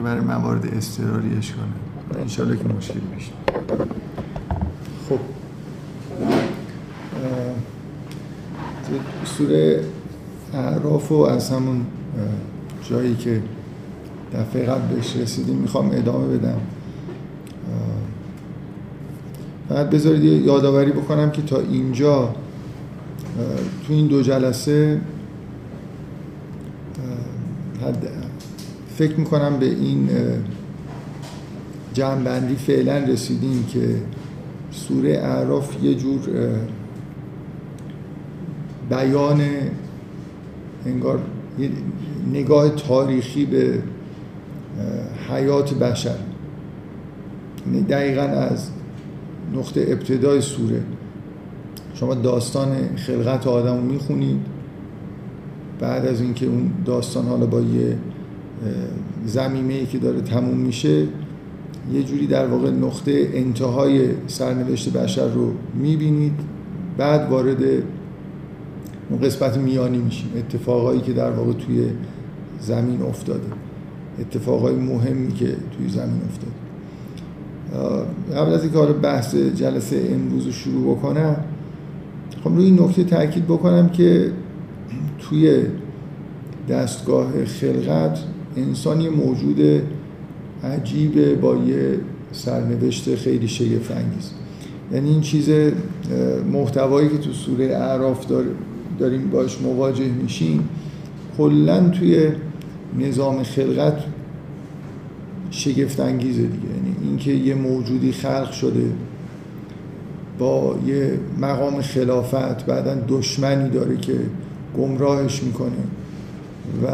برای موارد اضطراریش کنه. انشالله که مشکلی پیش خب. سوره اعراف و از همون جایی که دفعه قبل بهش رسیدیم می‌خوام ادامه بدم. بعد بذارید یادآوری بکنم که تا اینجا تو این دو جلسه فکر می‌کنم به این جمعبندی فعلا رسیدیم که سوره اعراف یه جور بیان انگار یه نگاه تاریخی به حیات بشر. یعنی دقیقا از نقطه ابتدای سوره. شما داستان خلقت آدم رو می‌خونید. بعد از اینکه اون داستان حالا با یه زمیمه که داره تموم میشه یه جوری در واقع نقطه انتهای سرنوشت بشر رو می‌بینید. بعد وارد اون قسمت میانی میشیم. اتفاقایی که در واقع توی زمین افتاده. اتفاقای مهمی که توی زمین افتاده. قبل از اینکه حالا بحث جلسه امروز رو شروع بکنم خب روی این نکته تاکید بکنم که توی دستگاه خلقت انسانی موجود عجیبه با یه سرنوشت خیلی شگفت انگیز یعنی این چیز محتوایی که تو سوره اعراف داریم باش مواجه میشیم کلا توی نظام خلقت شگفت انگیزه دیگه. یعنی اینکه یه موجودی خلق شده با یه مقام خلافت بعدا دشمنی داره که گمراهش می‌کنه و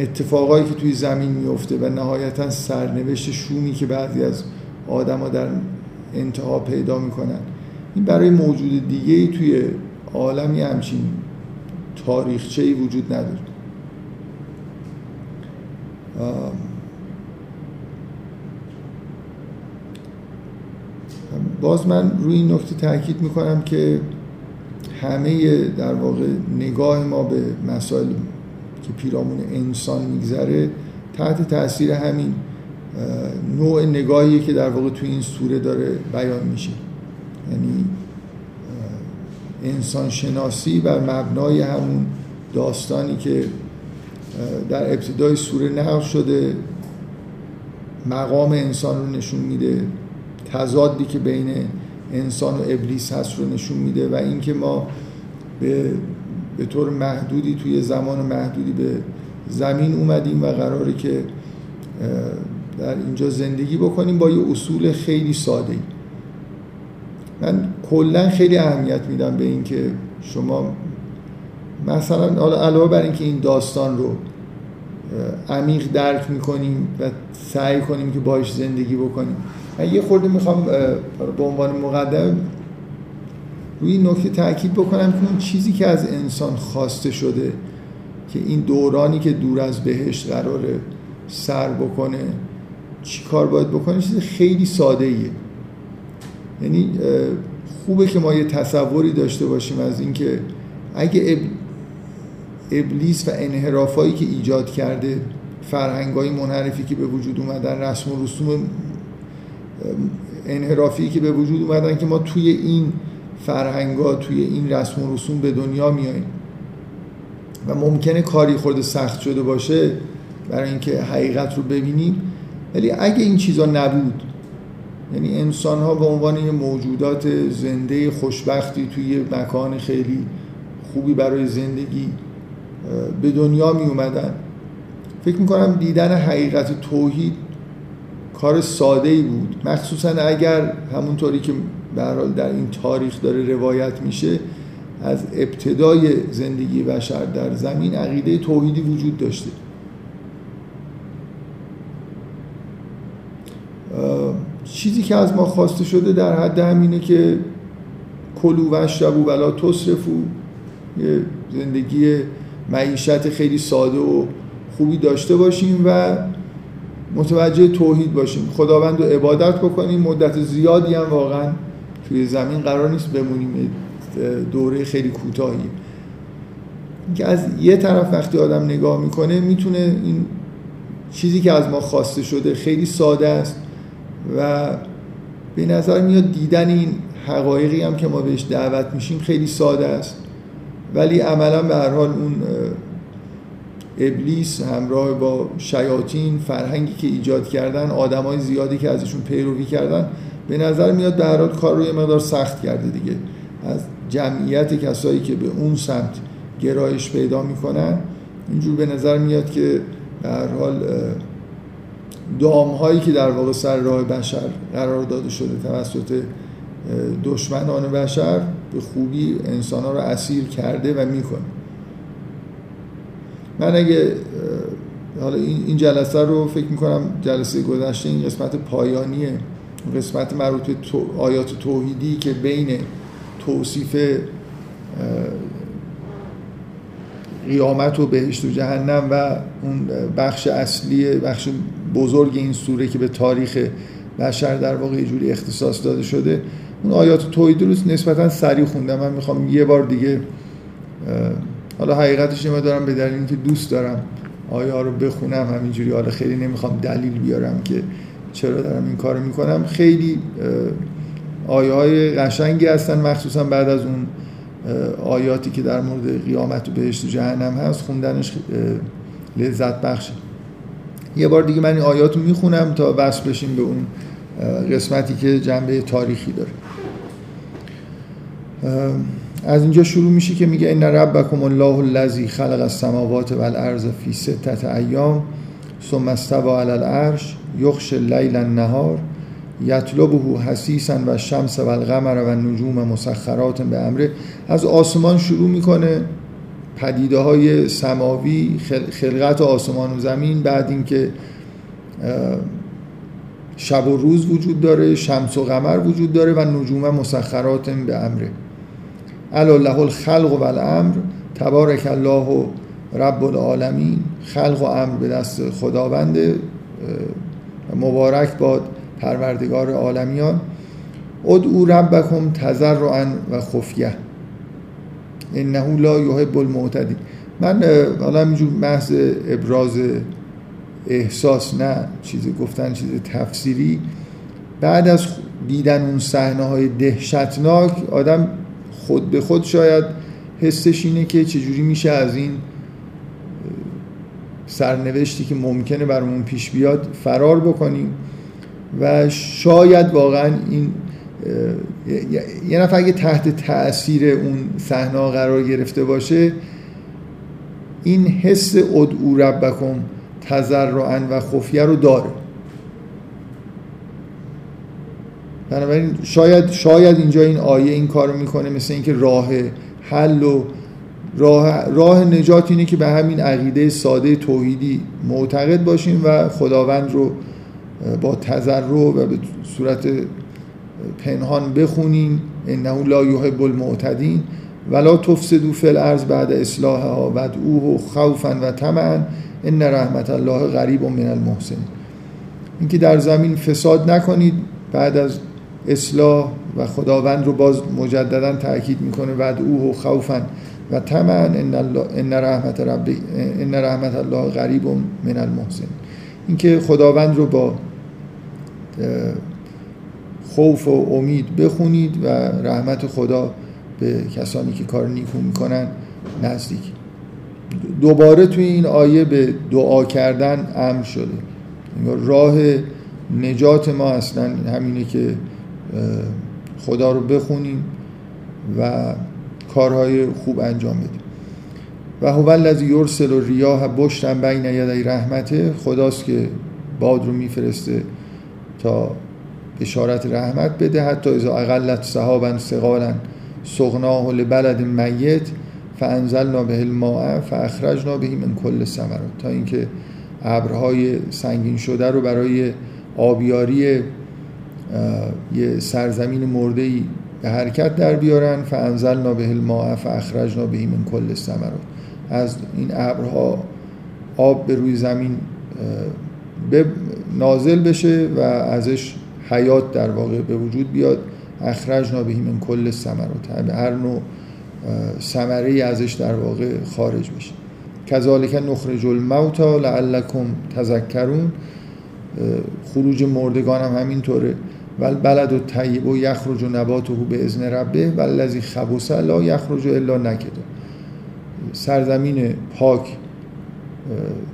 اتفاقایی که توی زمین میفته و نهایتا سرنوشت شومی که بعضی از آدما در انتها پیدا می‌کنن. این برای موجود دیگه ای توی عالمی همچین تاریخچه ای وجود نداره باز من روی این نکته تاکید می‌کنم که همه در واقع نگاه ما به مسائل که پیرامون انسان میگذره تحت تاثیر همین نوع نگاهی که در واقع توی این سوره داره بیان میشه. یعنی انسان شناسی بر مبنای همون داستانی که در ابتدای سوره نقل شده مقام انسان رو نشون میده تضادی که بین انسان و ابلیس هست رو نشون میده و اینکه ما به به طور محدودی توی زمان محدودی به زمین اومدیم و قراره که در اینجا زندگی بکنیم با یه اصول خیلی ساده من کلا خیلی اهمیت میدم به اینکه شما مثلا حالا علاوه بر اینکه این داستان رو عمیق درک می‌کنیم و سعی کنیم که باش زندگی بکنیم. من یه خورده می‌خوام به عنوان مقدم روی این نکته تاکید بکنم که اون چیزی که از انسان خواسته شده که این دورانی که دور از بهشت قراره سر بکنه چی کار باید بکنه؟ چیز خیلی ساده ایه یعنی خوبه که ما یه تصوری داشته باشیم از اینکه اگه ابلیس و انحرافایی که ایجاد کرده فرهنگای منحرفی که به وجود اومدن رسم و رسوم انحرافی که به وجود اومدن که ما توی این فرهنگا توی این رسم و رسوم به دنیا میاییم. و ممکنه کاری خورده سخت شده باشه برای اینکه حقیقت رو ببینیم. ولی اگه این چیزا نبود یعنی انسان ها به عنوان یه موجودات زنده خوشبختی توی مکان خیلی خوبی برای زندگی به دنیا می اومدن فکر می‌کنم دیدن حقیقت توحید کار ساده ای بود. مخصوصا اگر همونطوری که به در این تاریخ داره روایت میشه از ابتدای زندگی بشر در زمین عقیده توحیدی وجود داشته. چیزی که از ما خواسته شده در حد همینه که کلو و شبو ولا تصرفو. یه زندگی معیشت خیلی ساده و خوبی داشته باشیم و متوجه توحید باشیم. خداوند رو عبادت بکنیم. مدت زیادی هم واقعا توی زمین قرار نیست بمونیم دوره خیلی کوتاهی. که از یه طرف وقتی آدم نگاه می‌کنه می‌تونه این چیزی که از ما خواسته شده خیلی ساده است و به نظر میاد دیدن این حقایقی هم که ما بهش دعوت میشیم خیلی ساده است. ولی عملا به هر حال اون ابلیس همراه با شیاطین فرهنگی که ایجاد کردن آدمای زیادی که ازشون پیروی کردن به نظر میاد به هر حال کار رو یه مقدار سخت کرده دیگه. از جمعیت کسایی که به اون سمت گرایش پیدا می‌کنن اینجور به نظر میاد که هر حال دام هایی که در واقع سر راه بشر قرار داده شده توسط دشمنان بشر به خوبی انسان ها رو اسیر کرده و می‌کنه. من اگه حالا این جلسه رو فکر می‌کنم جلسه گذشته این قسمت پایانیه. قسمت مربوط به آیات توحیدی که بین توصیف قیامت و بهشت و جهنم و اون بخش اصلی بخش بزرگ این سوره که به تاریخ بشر در واقع یه جوری اختصاص داده شده اون آیات توحید رو نسبتا سریع خوندم. من می‌خوام یه بار دیگه حالا حقیقتش ما دارم به دلیل اینکه دوست دارم آیا رو بخونم. همینجوری حالا خیلی نمی‌خوام دلیل بیارم که چرا دارم این کارو می‌کنم خیلی آیه های قشنگی هستن. مخصوصا بعد از اون آیاتی که در مورد قیامت و بهشت و جهنم هست خوندنش لذت بخشه. یه بار دیگه من این آیات می‌خونم تا بس بشیم به اون قسمتی که جنبه تاریخی داره. از اینجا شروع میشه که میگه ان ربکم الله الذی خلق السماوات والارض فی سته ایام. ثم استوى علی العرش یخش اللیل النهار یطلبه حسیسا و شمس و القمر و نجوم مسخرات به امره. از آسمان شروع می‌کنه پدیده های سماوی خلقت آسمان و زمین بعد اینکه شب و روز وجود داره شمس و قمر وجود داره و نجوم مسخرات به امره. الا له الخلق و الامر تبارک الله رب العالمین خلق و امر به دست خداوند مبارک باد پروردگار عالمیان. ادعو ربکم تضرعا و خفیه. انه لا یحب المعتدین. من حالا اینجور محض ابراز احساس نه چیزی گفتن چیز تفسیری. بعد از دیدن اون صحنه های دهشتناک آدم خود به خود شاید حسش اینه که چجوری میشه از این سرنوشتی که ممکنه برامون پیش بیاد فرار بکنیم و شاید واقعا این یه نفر اگه تحت تاثیر اون صحنه قرار گرفته باشه این حس ادعو ربکم تضرعا و خفیه رو داره. بنابراین شاید شاید اینجا این آیه این کارو می‌کنه مثل اینکه راه حل و راه, راه نجات اینه که به همین عقیده ساده توحیدی معتقد باشیم و خداوند رو با تذرع و به صورت پنهان بخونیم انه لا یحب المعتدین. ولا تفسدوا فی الارض بعد اصلاحها ودعوه خوفا و طمعا. ان رحمت الله غریب من المحسنین. اینکه در زمین فساد نکنید بعد از اصلاح و خداوند رو باز مجددا تاکید می‌کنه ودعوه خوفا. و طمعا ان رحمت رب ان رحمت الله غریب من المحسن. اینکه خداوند رو با خوف و امید بخونید و رحمت خدا به کسانی که کار نیکو می‌کنن نزدیک. دوباره توی این آیه به دعا کردن امر شده. راه نجات ما اصلا همینه که خدا رو بخونیم و کارهای خوب انجام بدیم و هو الذی یرسل الریاح بشرا بین یدی رحمته خداست که باد رو میفرسته تا اشارت رحمت بده. حتی اذا اقلت صحابا ثقالا سغناه لبلد میت فانزلنا به الماء فاخرجنا به من کل ثمرات تا اینکه ابرهای سنگین شده رو برای آبیاری یه سرزمین مرده به حرکت در بیارن فانزلنا به الماء فاخرجنا به من کل ثمرات از این ابرها آب به روی زمین نازل بشه و ازش حیات در واقع به وجود بیاد. اخرجنا به من کل ثمرات هر نوع ثمره ازش در واقع خارج بشه. کذالک نخرج الموتا لعلکم تذکرون. خروج مردگان هم همینطوره. ول بلد و طیب و یخرج و نباته به ازن ربه و الذی خبوس لا یخرج الا نکده سرزمین پاک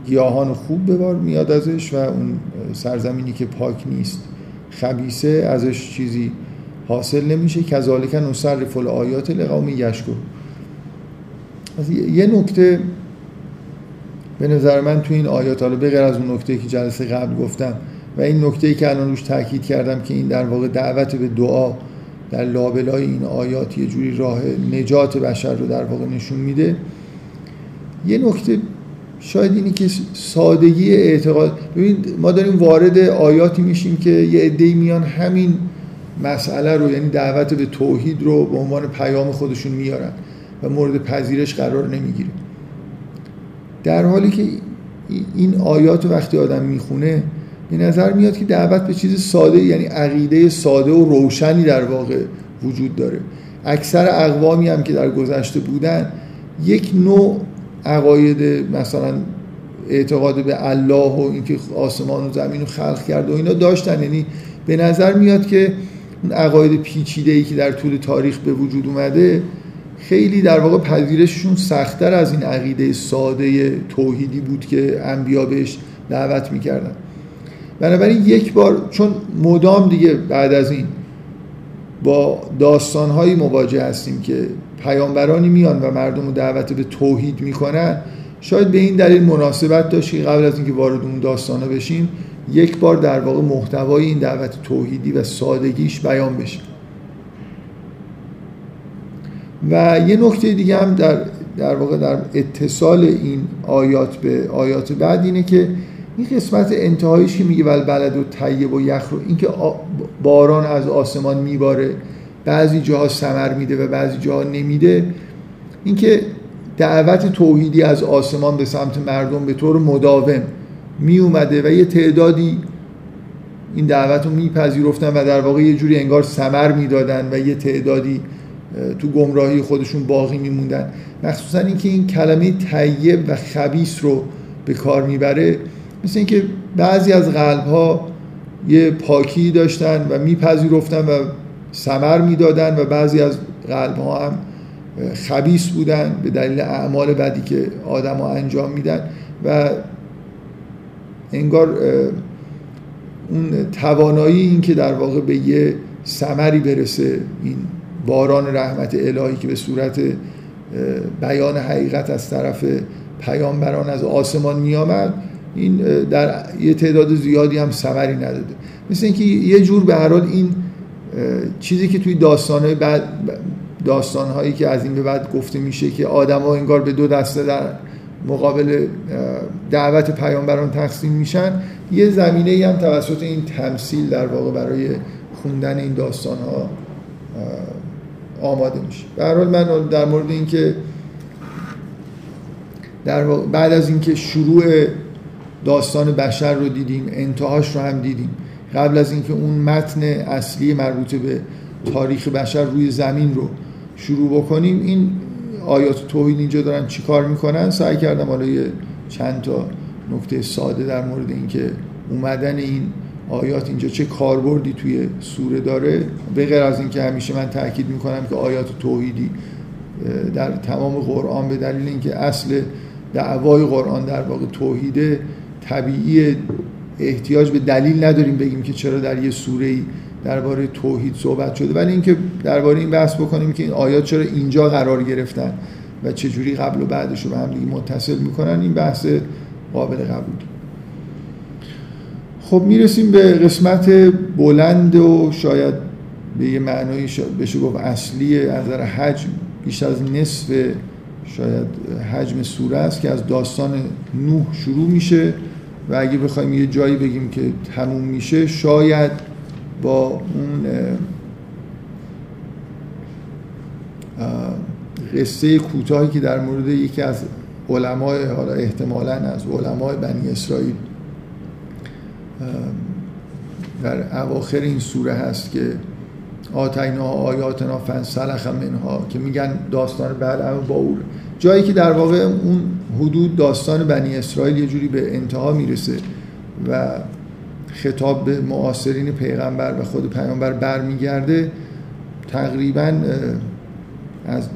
گیاهان خوب به بار میاد ازش و اون سرزمینی که پاک نیست خبیسه ازش چیزی حاصل نمیشه. کذالک نصرف الآیات لقوم یشکر یه نکته به نظر من تو این آیات حالا بغیر از اون نکته که جلسه قبل گفتم و این نکته که الان روش تاکید کردم که این در واقع دعوت به دعا در لابلای این آیات یه جوری راه نجات بشر رو در واقع نشون میده یه نکته شاید اینی که سادگی اعتقاد ببینید ما داریم وارد آیاتی میشیم که یه عده‌ای میان همین مسئله رو یعنی دعوت به توحید رو به عنوان پیام خودشون میارن و مورد پذیرش قرار نمی‌گیره. در حالی که این آیات وقتی آدم می‌خونه به نظر میاد که دعوت به چیز ساده یعنی عقیده ساده و روشنی در واقع وجود داره. اکثر اقوامی هم که در گذشته بودن یک نوع عقاید مثلا اعتقاد به الله و اینکه آسمان و زمین رو خلق کرد و اینا داشتن. یعنی به نظر میاد که اون عقاید پیچیده ای که در طول تاریخ به وجود اومده خیلی در واقع پذیرششون سختتر از این عقیده ساده توحیدی بود که انبیا بهش دعوت می‌کردن. بنابراین یک بار چون مدام دیگه بعد از این با داستانهایی مواجه هستیم که پیامبرانی میان و مردم رو دعوت به توحید می‌کنن شاید به این دلیل مناسبت داشت که قبل از اینکه وارد اون داستانه بشیم یک بار در واقع محتوای این دعوت توحیدی و سادگیش بیان بشه. و یه نکته دیگه هم در در واقع در اتصال این آیات به آیات بعد اینه که این قسمت انتهاییش که میگه ول بلد و طیب و یخ رو اینکه باران از آسمان میباره بعضی جاها سمر میده و بعضی جاها نمیده. اینکه دعوت توحیدی از آسمان به سمت مردم به طور مداوم می اومده و یه تعدادی این دعوت رو میپذیرفتن و در واقع یه جوری انگار سمر می‌دادن و یه تعدادی تو گمراهی خودشون باقی میموندن. مخصوصا اینکه این کلمه طیب و خبیس رو به کار می‌بره مثل اینکه بعضی از قلب ها یه پاکی داشتن و میپذیرفتن و سمر می‌دادن و بعضی از قلب ها هم خبیس بودن به دلیل اعمال بدی که آدم ها انجام میدن و انگار اون توانایی این که در واقع به یه سمری برسه این باران رحمت الهی که به صورت بیان حقیقت از طرف پیامبران از آسمان می آمد این در یه تعداد زیادی هم ثمری نداده. مثل اینکه یه جور به هر حال این چیزی که توی داستانهای بعد داستانهایی که از این به بعد گفته میشه که آدما انگار به دو دسته در مقابل دعوت پیامبران تقسیم میشن یه زمینه ای هم توسط این تمثیل در واقع برای خوندن این داستان ها آماده میشه. به حال من در مورد اینکه در بعد از اینکه شروع داستان بشر رو دیدیم انتهاش رو هم دیدیم. قبل از اینکه اون متن اصلی مربوط به تاریخ بشر روی زمین رو شروع بکنیم این آیات توحید اینجا دارن چیکار می‌کنن؟ سعی کردم حالا یه چند تا نکته ساده در مورد اینکه اومدن این آیات اینجا چه کاربردی توی سوره داره. به غیر از اینکه همیشه من تاکید می‌کنم که آیات توحیدی در تمام قرآن به دلیل اینکه اصل دعوای قرآن در واقع توحیده طبیعی احتیاج به دلیل نداریم بگیم که چرا در یه سوره درباره توحید صحبت شده. ولی اینکه درباره این بحث بکنیم که این آیات چرا اینجا قرار گرفتن و چه جوری قبل و بعدش رو به هم دیگه متصل می‌کنن این بحث قابل قبول خب می‌رسیم به قسمت بلند و شاید به یه معنایی بشه گفت اصلی از نظر حجم بیشتر از نصف شاید حجم سوره است که از داستان نوح شروع میشه. و اگه بخوایم یه جایی بگیم که تموم میشه شاید با اون قصه کوتاهی که در مورد یکی از علمای حالا احتمالا از علمای بنی اسرائیل در اواخر این سوره هست که آتینا آیاتنا فنسلخ منها که میگن داستان بلعم با او. جایی که در واقع اون حدود داستان بنی اسرائیل یه جوری به انتها می‌رسه و خطاب به معاصرین پیغمبر و خود پیغمبر برمیگرده. تقریبا از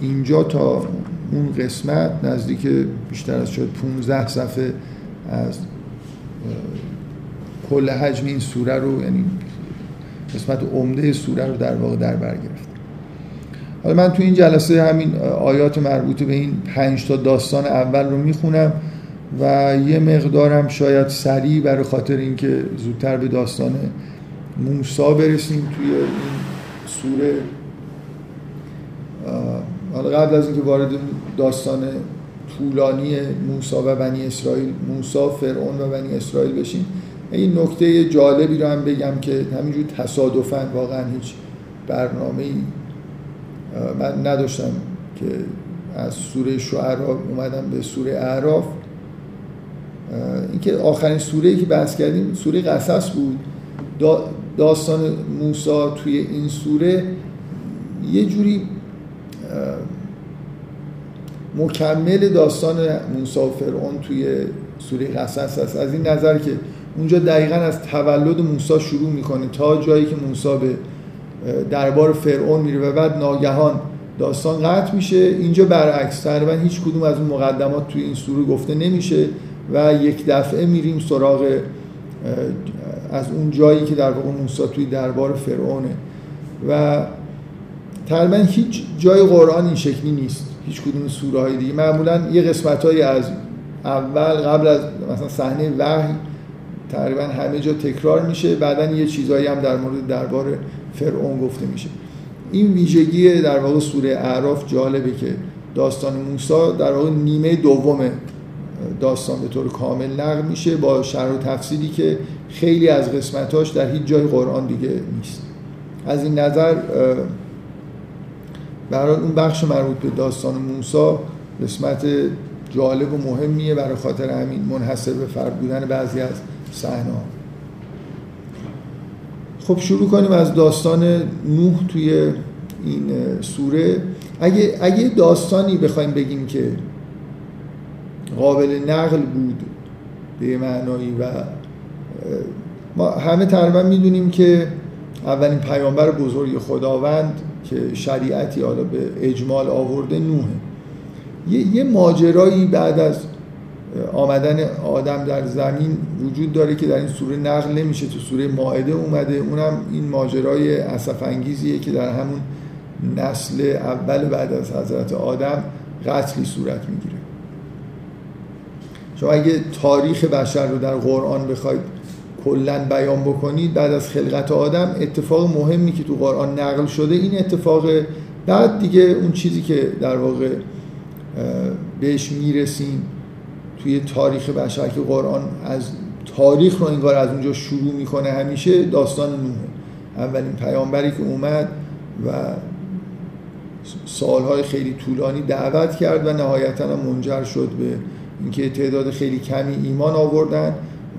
اینجا تا اون قسمت نزدیک بیشتر از شد 15 صفحه از کل حجم این سوره رو یعنی قسمت عمده سوره رو در واقع در بر گرفت. حالا من تو این جلسه همین آیات مربوط به این پنج تا داستان اول رو می‌خونم و یه مقدارم شاید سریع برای خاطر اینکه زودتر به داستان موسا برسیم توی این سوره. حالا قبل از اینکه وارد داستان طولانی موسا و بنی اسرائیل موسا فرعون و بنی اسرائیل بشیم این نکته جالبی رو هم بگم که همینجور تصادفا واقعا هیچ برنامه ای من نداشتم که از سوره شعرا اومدم به سوره اعراف. اینکه آخرین سوره ای که بحث کردیم سوره قصص بود. داستان موسا توی این سوره یه جوری مکمل داستان موسی و فرعون توی سوره قصص هست از این نظر که اونجا دقیقا از تولد موسی شروع می‌کنه تا جایی که موسی به دربار فرعون میره و بعد ناگهان داستان قطع میشه. اینجا برعکس تقریبا هیچ کدوم از اون مقدمات توی این سوره گفته نمیشه و یک دفعه میریم سراغ از اون جایی که در واقع موسی توی دربار فرعونه. و تقریبا هیچ جای قرآن این شکلی نیست. هیچ کدوم سوره های دیگه. معمولا یه قسمت های از اول قبل از مثلا صحنه وحی تقریبا همه جا تکرار میشه. بعدا یه چیزایی هم در مورد دربار فرعون گفته میشه. این ویژگی در واقع سوره اعراف جالبه که داستان موسی در واقع نیمه دوم داستان به طور کامل نقل میشه با شرح و تفصیلی که خیلی از قسمتاش در هیچ جای قرآن دیگه نیست. از این نظر برای اون بخش مربوط به داستان موسی قسمت جالب و مهمیه برای خاطر همین منحصر به فرد بودن بعضی از صحنه خب شروع کنیم از داستان نوح توی این سوره. اگه, اگه داستانی بخوایم بگیم که قابل نقل بود به معنایی و ما همه تقریبا می‌دونیم که اولین پیامبر بزرگ خداوند که شریعتی حالا به اجمال آورده نوحه. یه, یه ماجرایی بعد از آمدن آدم در زمین وجود داره که در این سوره نقل نمیشه. تو سوره ماعده اومده اونم این ماجرای اسف انگیزیه که در همون نسل اول بعد از حضرت آدم قتلی صورت می‌گیره. شما اگه تاریخ بشر رو در قرآن بخواید کلا بیان بکنید بعد از خلقت آدم اتفاق مهمی که تو قرآن نقل شده این اتفاق بعد دیگه اون چیزی که در واقع بهش می‌رسیم توی تاریخ بشر که قرآن از تاریخ رو انگار از اونجا شروع می‌کنه همیشه داستان نوحه. اولین پیامبری که اومد و سالهای خیلی طولانی دعوت کرد و نهایتا منجر شد به اینکه تعداد خیلی کمی ایمان آوردن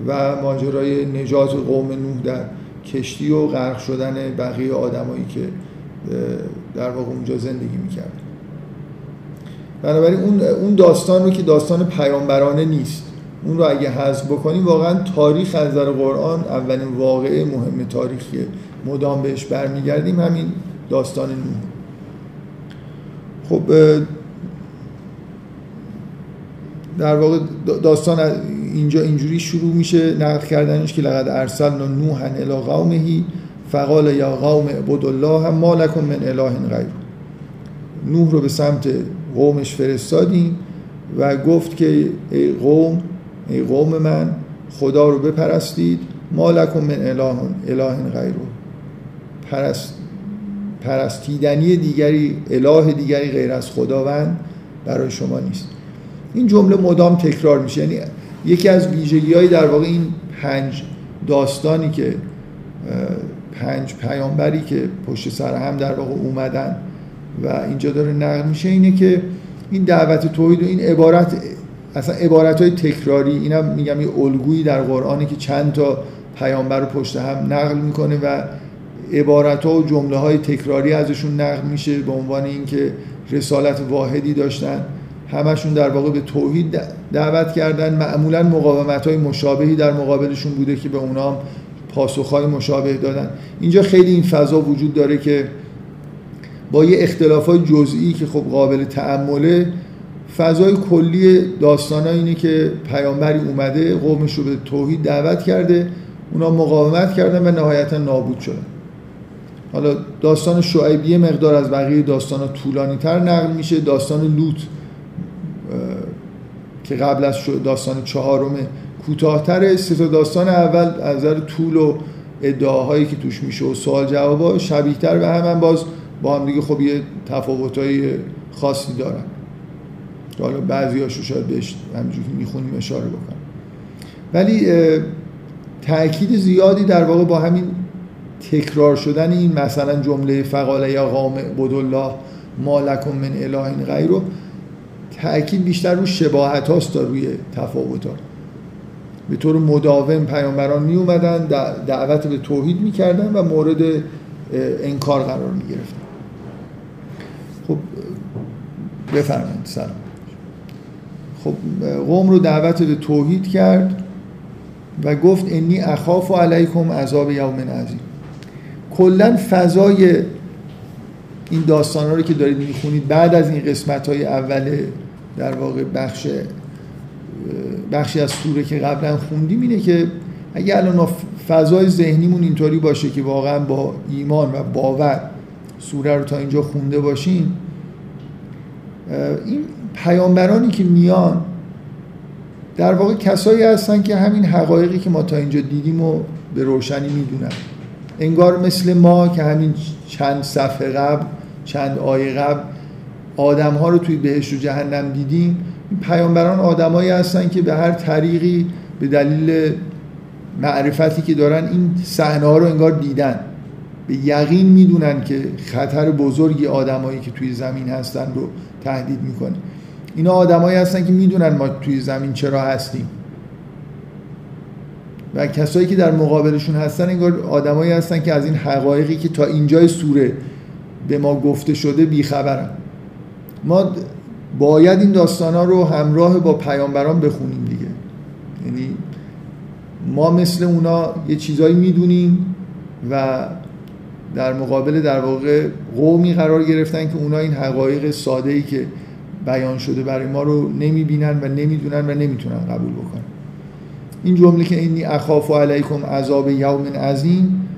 و ماجرای نجات قوم نوح در کشتی و غرق شدن بقیه آدمایی که در واقع اونجا زندگی می‌کرد بنابراین اون اون داستان رو که داستان پیامبرانه نیست اون رو اگه حذف بکنیم واقعا تاریخ از نظر قرآن اولین واقعه مهم تاریخی مدام بهش برمیگردیم همین داستان نوح. خب در واقع داستان اینجا اینجوری شروع میشه نقل کردنش که لقد ارسلنا نوحا الی قومه فقال یا قوم عبد الله ما لكم من اله غیر. نوح رو به سمت قومش فرستادیم و گفت که ای قوم ای قوم من خدا رو بپرستید ما لکم من اله اله غیر پرست پرستیدنی دیگری اله دیگری غیر از خداوند برای شما نیست. این جمله مدام تکرار میشه. یعنی یکی از ویژگی های در واقع این پنج داستانی که پنج پیامبری که پشت سر هم در واقع اومدن و اینجا داره نقل میشه اینه که این دعوت توحید و این عبارت اصلا عبارت های تکراری اینم میگم یه الگویی در قرآنه که چند تا پیامبر پشت هم نقل می‌کنه و عبارت ها و جمله های تکراری ازشون نقل میشه به عنوان اینکه رسالت واحدی داشتن. همشون در واقع به توحید دعوت کردن. معمولا مقاومت های مشابهی در مقابلشون بوده که به اونا پاسخ های مشابه دادن. اینجا خیلی این فضا وجود داره که با یه اختلاف های جزئی که خب قابل تعمله فضای کلی داستان اینه که پیامبری اومده قومش رو به توحید دعوت کرده اونا مقاومت کردن و نهایتا نابود شدن. حالا داستان شعیبیه مقدار از بقیه داستان ها طولانی تر نقل میشه. داستان لوط که قبل از داستان چهارم کوتاهتر سه داستان اول از نظر طول و ادعاهایی که توش میشه و سوال جوابا شبیه تر به هم, باز با هم دیگه خب یه تفاوتای خاصی دارن. که حالا بعضی هاشو شاید بهش همینجور که می‌خونیم اشاره بکنم. ولی تأکید زیادی در واقع با همین تکرار شدن این مثلا جمله فقاله یا قام بدالله ما لکم من اله غیره تأکید بیشتر رو شباهت هاست تا روی تفاوت ها به طور مداوم پیامبران می اومدن دعوت به توحید می‌کردن و مورد انکار قرار می گرفتن خب بفرمایید سلام. خب قوم رو دعوت به توحید کرد و گفت انی اخاف علیکم عذاب یوم عظیم. کلا فضای این داستان رو که دارید می‌خونید بعد از این قسمت های اول در واقع بخش بخشی از سوره که قبلا خوندیم اینه که اگه الان فضای ذهنیمون اینطوری باشه که واقعا با ایمان و باور سوره رو تا اینجا خونده باشیم این پیامبرانی که میان در واقع کسایی هستن که همین حقایقی که ما تا اینجا دیدیم و به روشنی می‌دونن. انگار مثل ما که همین چند صفحه قبل چند آیه قبل آدم ها رو توی بهشت و جهنم دیدیم. این پیامبران آدمایی هستن که به هر طریقی به دلیل معرفتی که دارن این صحنه ها رو انگار دیدن. به یقین می‌دونن که خطر بزرگی آدمایی که توی زمین هستن رو تهدید می‌کنه. اینا آدمایی هستن که می‌دونن ما توی زمین چرا هستیم. و کسایی که در مقابلشون هستن انگار آدمایی هستن که از این حقایقی که تا اینجای سوره به ما گفته شده بیخبرن. ما باید این داستان ها رو همراه با پیامبران بخونیم دیگه. یعنی ما مثل اونا یه چیزایی می‌دونیم و در مقابل در واقع قومی قرار گرفتن که اونا این حقایق ساده ای که بیان شده برای ما رو نمی‌بینن و نمی‌دونن و نمی‌تونن قبول بکنن. این جمله که اینی اخاف علیکم عذاب یوم عظیم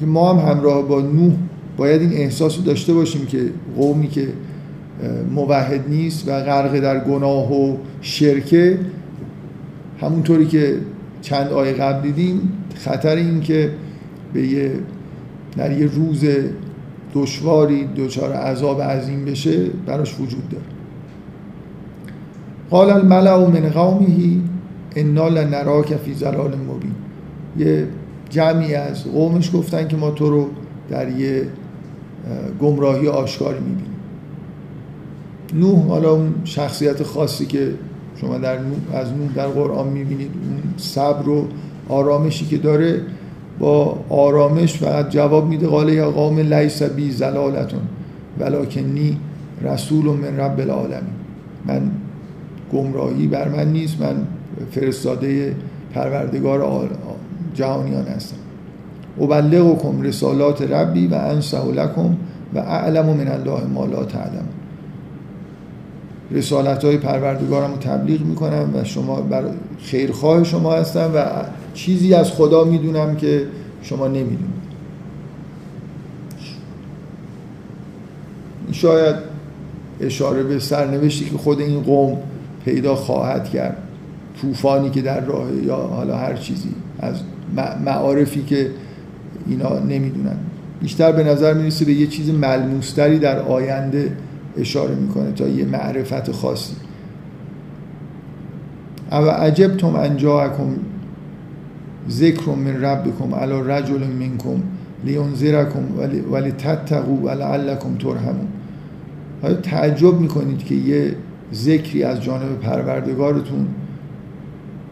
که ما هم همراه با نوح باید این احساس داشته باشیم که قومی که موحد نیست و غرق در گناه و شرکه همونطوری که چند آیه قبل دیدیم خطر این که به یه در یه روز دشواری دچار عذاب عظیم بشه براش وجود داره. قال الملع من قومه انا لنراک فی ضلال مبین. یه جمعی از قومش گفتن که ما تو رو در یه گمراهی آشکاری می‌بینیم. نوح حالا اون شخصیت خاصی که شما در از نوح در قرآن می‌بینید اون صبر و آرامشی که داره با آرامش فقط جواب میده قال یا قوم لیس بی زلالتون ولکنی رسول من رب العالمین. من گمراهی بر من نیست من فرستاده پروردگار جهانیان هستم. ابلغکم رسالات ربی و انصح لکم و اعلم من الله ما لا تعلم. رسالت های پروردگارم رو تبلیغ می‌کنم و شما بر خیرخواه شما هستم و چیزی از خدا می‌دونم که شما نمی‌دونید. شاید اشاره به سرنوشتی که خود این قوم پیدا خواهد کرد. طوفانی که در راه یا حالا هر چیزی از معارفی که اینا نمی‌دونن. بیشتر به نظر می‌رسه به یه چیز ملموستری در آینده اشاره می‌کنه تا یه معرفت خاصی. او عجبتم ان جاءکم ذکر من ربکم علی رجل منکم لینذرکم ولی تتقوا ولعلکم ترحمون. آیا تعجب می‌کنید که یه ذکری از جانب پروردگارتون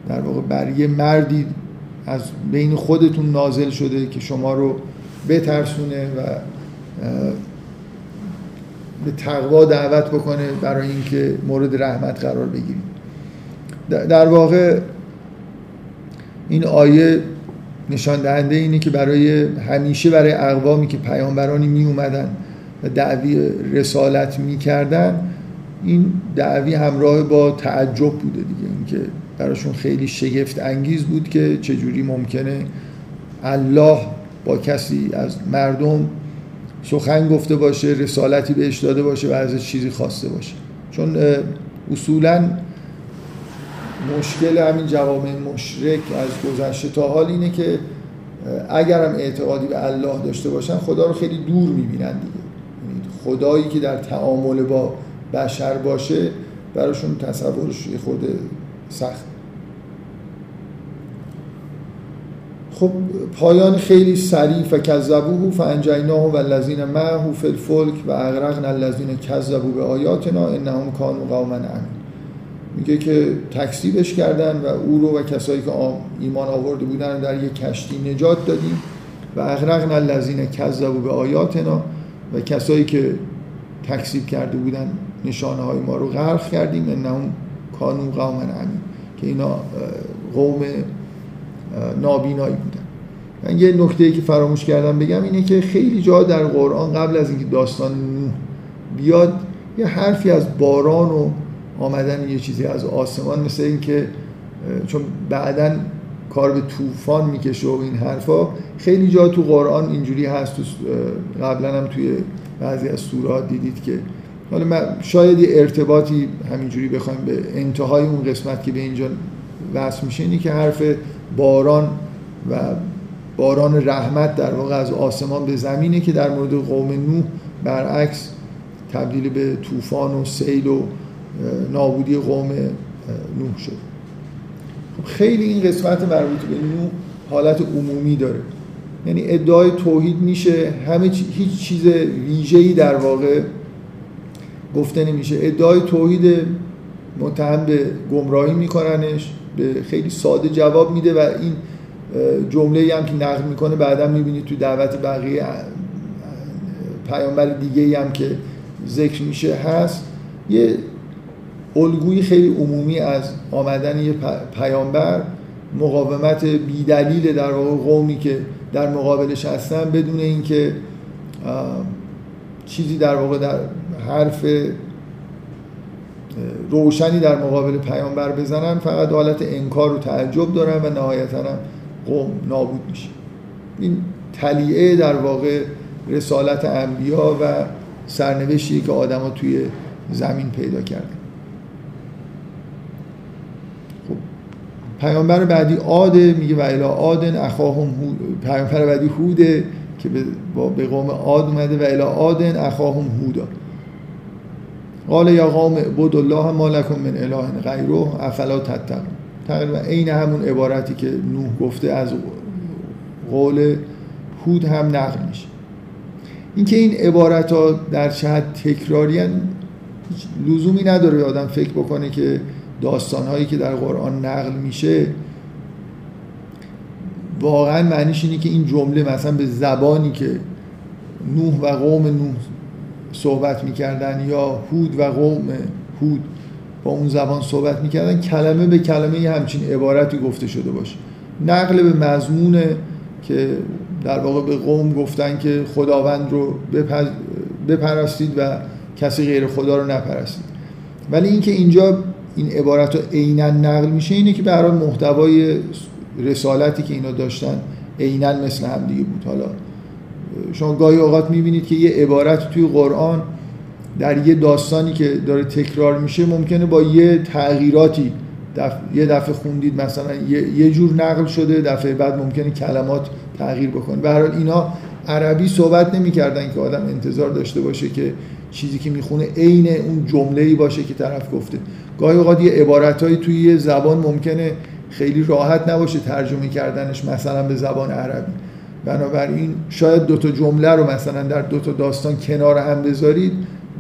در واقع بر یه مردی از بین خودتون نازل شده که شما رو بترسونه و به تقوا دعوت بکنه برای اینکه مورد رحمت قرار بگیرید. در واقع این آیه نشان دهنده اینه که برای همیشه برای اقوامی که پیامبرانی می اومدن و دعوی رسالت می‌کردن این دعوی همراه با تعجب بوده دیگه. اینکه براشون خیلی شگفت انگیز بود که چجوری ممکنه الله با کسی از مردم سخن گفته باشه رسالتی بهش داده باشه و ازش چیزی خواسته باشه. چون اصولا مشکل همین جوامع مشرک از گذشته تا حال اینه که اگرم اعتقادی به الله داشته باشن خدا رو خیلی دور می‌بینن دیگه. خدایی که در تعامل با بشر باشه براشون تصورش خود سخت. خب پایان خیلی سریع و کذبوه فانجیناه و الذین معه فی الفلک و اغرقنا الذین کذبوا به آیاتنا انهم کانوا قوما امین میگه که تکسیبش کردن و او رو و کسایی که ایمان آورده بودن در یک کشتی نجات دادیم. و اغرقنا الذین کذبوا به آیاتنا و کسایی که تکسیب کرده بودن نشانه های ما رو غرق کردیم. انهم کانو قوم امین که اینا قوم نابینایی بودن. من یه نکته که فراموش کردم بگم اینه که خیلی جا در قرآن قبل از اینکه داستان بیاد یه حرفی از باران و آمدن یه چیزی از آسمان مثل این که چون بعدا کار به طوفان می‌کشه و این حرفا. خیلی جا تو قرآن اینجوری هست تو قبلا هم توی بعضی از سورات دیدید که حالا شاید یه ارتباطی همینجوری بخوایم به انتهای اون قسمت که به اینجا وصل میشه اینی که حرف باران و باران رحمت در واقع از آسمان به زمینه که در مورد قوم نوح برعکس تبدیل به طوفان و سیل و نابودی قوم نوح شد. خب خیلی این قسمت مربوط به نوح حالت عمومی داره. یعنی ادعای توحید میشه همه هیچ چیز ویژه‌ای در واقع گفته نمیشه. ادعای توحید متهم به گمراهی میکننش به خیلی ساده جواب میده و این جمله هم که نقل می‌کنه بعدا می‌بینید تو دعوت بقیه پیامبر دیگه هم که ذکر میشه هست. یه الگوی خیلی عمومی از آمدن یه پیامبر مقاومت بیدلیل در واقع قومی که در مقابلش هستن بدون اینکه چیزی در واقع در حرف روشنی در مقابل پیامبر بزنن فقط حالت انکار و تعجب دارن و نهایتا هم قوم نابود میشه. این تلیعه در واقع رسالت انبیا و سرنوشتی که آدما توی زمین پیدا کردن خب پیامبر بعدی عاده میگه و الی عادن اخاهم پیامبر بعدی هوده که به قوم عاد اومده و الی عادن اخاهم هودا. قال یا قوم عبد الله ما لکم من اله غیره افلا تتقون. تقریبا عین همون عبارتی که نوح گفته از قول هود هم نقل میشه. اینکه این عبارت ها در چه تکراری لزومی نداره آدم فکر بکنه که داستان هایی که در قرآن نقل میشه واقعا معنیش اینه که این جمله مثلا به زبانی که نوح و قوم نوح صحبت می‌کردن یا هود و قوم هود با اون زبان صحبت می‌کردن کلمه به کلمه یه همچین عبارتی گفته شده باشه. نقل به مضمون که در واقع به قوم گفتن که خداوند رو بپرستید و کسی غیر خدا رو نپرستید. ولی اینکه اینجا این عبارت رو عینا نقل میشه اینه که به محتوای رسالتی که اینا داشتن عینا مثل هم دیگه بود. حالا شما گاهی اوقات می‌بینید که یه عبارت توی قرآن در یه داستانی که داره تکرار میشه ممکنه با یه تغییراتی دف... یه دفعه خوندید مثلا یه... جور نقل شده دفعه بعد ممکنه کلمات تغییر بکنه. به هر حال اینا عربی صحبت نمی‌کردن که آدم انتظار داشته باشه که چیزی که می‌خونه عین اون جمله ای باشه که طرف گفته. گاهی اوقات یه عبارتهایی توی یه زبان ممکنه خیلی راحت نباشه ترجمه کردنش مثلا به زبان عربی. بنابراین شاید دو تا جمله رو مثلا در دو تا داستان کنار هم بذارید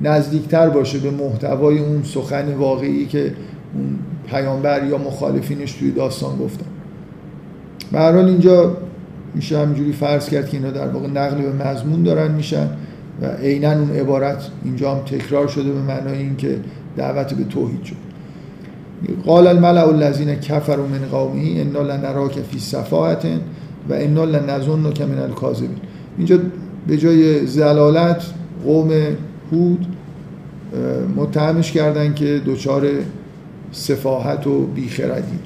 نزدیکتر باشه به محتوای اون سخن واقعی که اون پیامبر یا مخالفینش توی داستان گفتن. به اینجا میشه همینجوری فرض کرد که اینا در واقع نقل به مضمون دارن میشن و عینا اون عبارت اینجا هم تکرار شده به معنای اینکه دعوت به توحید شد. قال الملأ الذين كفروا من قومه انا لنراك في سفاهه و انا لنظنك من الكاذبین اینجا به جای زلالت قوم هود متهمش کردن که دچار سفاهت و بیخردی.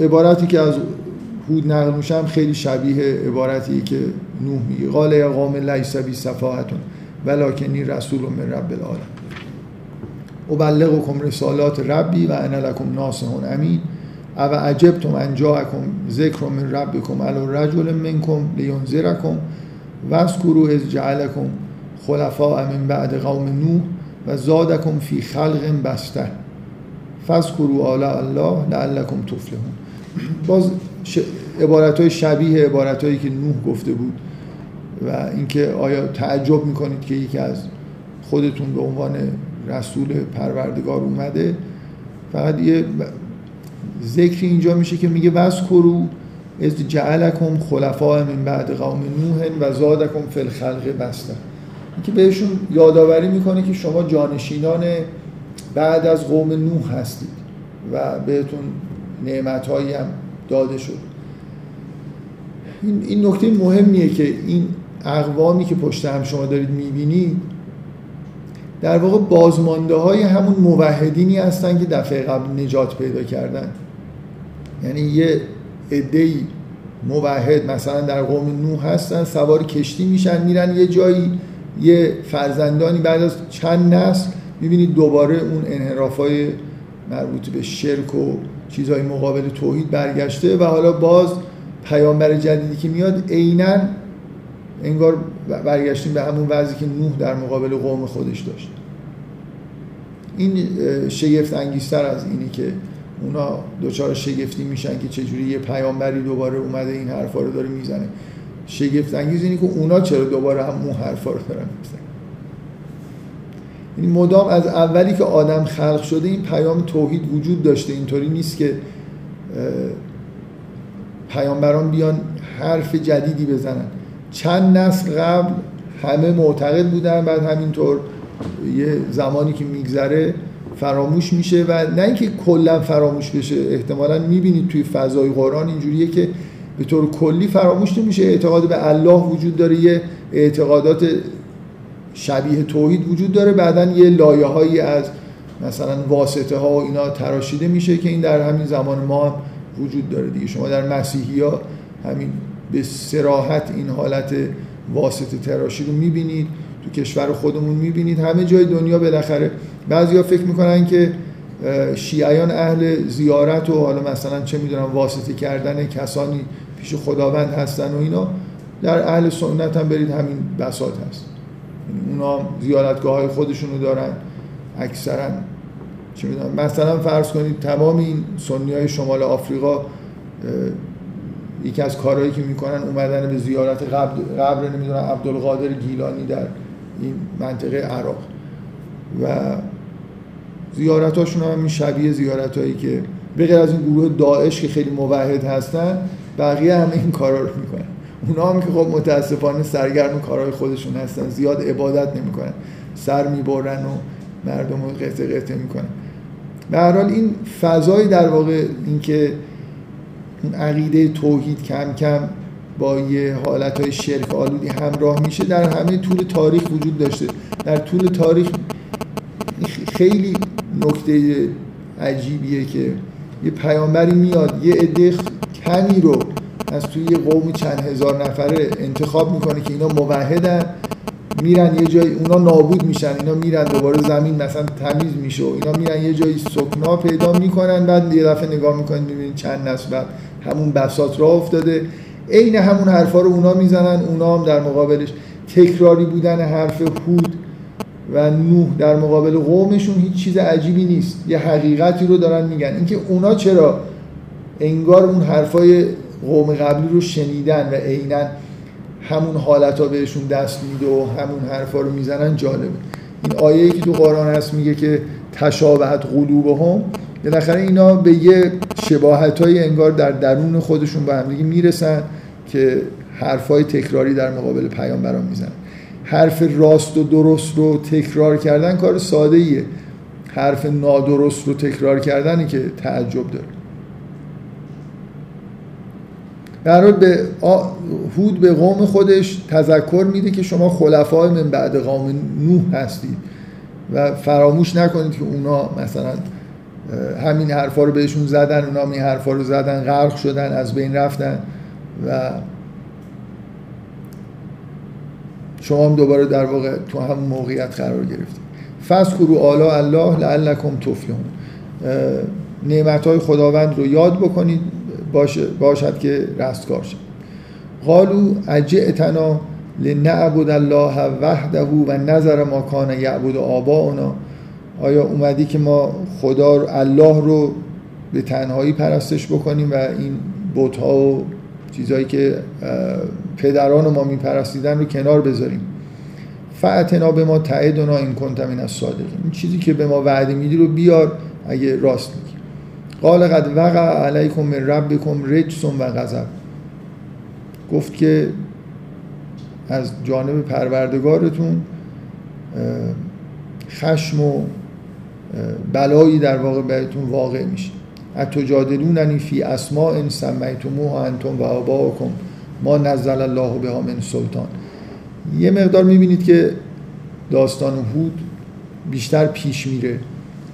عبارتی که از هود نقل میشم خیلی شبیه عبارتی که نوح میگه. قال یا قوم لیس بی صفاحتون ولکنی رسول من رب العالم ابلغکم رسالات ربی و انا لکم ناصح امین. او عجبتم ان جاءکم ذکر من ربکم علی رجل منکم لینذرکم واذکروا اذ جعلکم خلفاء من بعد قوم نوح و زادکم فی خلق بسته فذکروا آلاء الله لعلکم تفلحون. باز عبارت های شبیه عبارت هایی که نوح گفته بود و اینکه آیا تعجب می‌کنید که یکی از خودتون به عنوان رسول پروردگار اومده فقط یه ذکری اینجا میشه که میگه وذکروا از جعلکم خلفاء من بعد قوم نوح و زادکم فی الخلق بسته که بهشون یادآوری می‌کنه که شما جانشینان بعد از قوم نوح هستید و بهتون نعمت هم داده شد. این, این نکته مهمیه که این اقوامی که پشت هم شما دارید می‌بینید در واقع بازمانده های همون موحدینی هستن که دفعه قبل نجات پیدا کردن. یعنی یه عده‌ای موحد مثلا در قوم نوح هستن سوار کشتی میشن میرن یه جایی یه فرزندانی بعد از چند نسل می‌بینید دوباره اون انحراف های مربوط به شرک و چیزهای مقابل توحید برگشته و حالا باز پیامبر جدیدی که میاد عینا انگار برگشتیم به همون وضعی که نوح در مقابل قوم خودش داشت. این شگفت انگیزتر از اینی که اونا دوچار شگفتی میشن که چجوری یه پیامبری دوباره اومده این حرفا رو داره می‌زنه. شگفت انگیز اینی که اونا چرا دوباره هم اون حرفا رو دارن می‌زنن. یعنی مدام از اولی که آدم خلق شده این پیام توحید وجود داشته. اینطوری نیست که پیامبران بیان حرف جدیدی بزنن. چند نسل قبل همه معتقد بودن بعد همینطور یه زمانی که میگذره فراموش میشه و نه اینکه کلا فراموش بشه احتمالا می‌بینید توی فضای قرآن اینجوریه که به طور کلی فراموش نمیشه. اعتقاد به الله وجود داره یه اعتقادات شبیه توحید وجود داره. بعدا یه لایه هایی از مثلا واسطه ها و اینا تراشیده میشه که این در همین زمان ما هم وجود داره دیگه. شما در مسیحی ها همین به سراحت این حالت واسطه تراشی رو می‌بینید تو کشور خودمون می‌بینید. همه جای دنیا بالاخره بعضیا فکر می‌کنن که شیعیان اهل زیارت و حالا مثلا چه می‌دونم واسطه کردن کسانی پیش خداوند هستن و اینا در اهل سنت هم برید همین بساط هست. اونا زیارتگاه های خودشون رو دارن اکثرا چه می‌دونم مثلا فرض کنید تمام این سنی های شمال آفریقا یکی از کارهایی که می‌کنن اومدن به زیارت قبر, قبر نمی‌دونم عبدالقادر گیلانی در این منطقه عراق. و زیارت هاشون هم این شبیه زیارت هایی که به غیر از این گروه داعش که خیلی موحد هستن بقیه هم این کارا رو می‌کنن. اونا هم که خب متاسفانه سرگرم کارهای خودشون هستن. زیاد عبادت نمی‌کنن. سر می‌برن و مردم رو قطع قطع می‌کنن. به هر حال این فضای در واقع اینکه اون عقیده توحید کم کم با یه حالت های شرک آلودی همراه میشه در همه طول تاریخ وجود داشته. در طول تاریخ خیلی نکته عجیبیه که یه پیامبری میاد یه عده کمی رو از توی یه قوم چند هزار نفره انتخاب می‌کنه که اینا موحدن میرن یه جای اونا نابود میشن اینا میرن دوباره زمین مثلا تمیز میشه و اینا میرن یه جایی سکنا پیدا می‌کنن بعد یه دفعه نگاه می‌کنن می‌بینید چند نسل بعد همون بساط را افتاده. عین همون حرفا رو اونا می‌زنن اونا هم در مقابلش تکراری بودن حرف هود و نوح در مقابل قومشون هیچ چیز عجیبی نیست. یه حقیقتی رو دارن میگن. اینکه اونا چرا انگار اون حرفای قوم قبلی رو شنیدن و عینا همون حالت ها بهشون دست میده و همون حرفا رو می‌زنن جالبه. این آیه که تو قرآن هست میگه که تشابهت قلوبهم بالاخره اینا به یه شباهت های انگار در درون خودشون به همدیگه می‌رسن که حرفای تکراری در مقابل پیامبران می‌زنن. حرف راست و درست رو تکرار کردن کار ساده ایه حرف نادرست رو تکرار کردنی که تعجب داره. در به هود به قوم خودش تذکر میده که شما خلفای من بعد قوم نوح هستید و فراموش نکنید که اونا مثلا همین حرفا رو بهشون زدن اونا این حرفا رو زدن غرق شدن از بین رفتن و شما هم دوباره در واقع تو هم موقعیت قرار گرفتید. کرو آلا الله لعلکم تفلحون. نعمت های خداوند رو یاد بکنید. باشد که رستگار شد قالو اجئتنا لنعبد الله وحده و نظر ما کان یعبد آباؤنا. آیا اومدی که ما خدا رو الله رو به تنهایی پرستش بکنیم و این بوت ها و چیزهایی که پدران ما میپرستیدن رو کنار بذاریم؟ فعتنا به ما تعدنا این کنت من از صادقین این چیزی که به ما وعده میدی رو بیار اگه راست میگی. قال قد وقع علیکم من ربکم رجس و غضب. گفت که از جانب پروردگارتون خشم و بلایی در واقع بهتون واقع میشه. اتجادلوننی فی اسماء سمیتموها انتم و آباؤکم. ما نزل الله بها من سلطان. یه مقدار می‌بینید که داستان هود بیشتر پیش میره.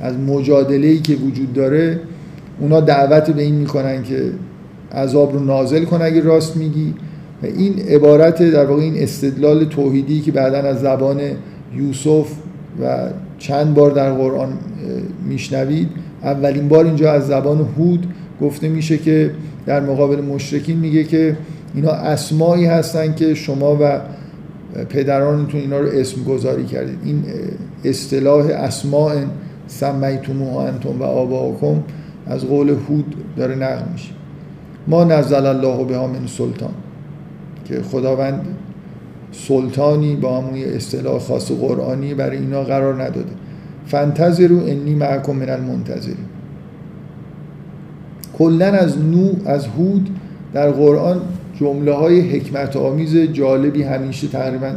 از مجادله ای که وجود داره اونا دعوت به این می‌کنن که عذاب رو نازل کن اگه راست میگی. و این عبارت در واقع این استدلال توحیدی که بعدا از زبان یوسف و چند بار در قرآن میشنوید. اولین بار اینجا از زبان هود گفته میشه که در مقابل مشرکین میگه که اینا اسمایی هستن که شما و پدرانتون اینا رو اسم گذاری کردید. این اصطلاح اسماء سمیتموها انتم و آباکم از قول هود داره نقل میشه. ما نزل الله به من سلطان که خداوند سلطانی با همون اصطلاح خاص قرآنی برای اینا قرار نداده. فانتظروا انی معکم من المنتظرین. کلا از نو از هود در قرآن جمله های حکمت آمیز جالبی همیشه تقریبا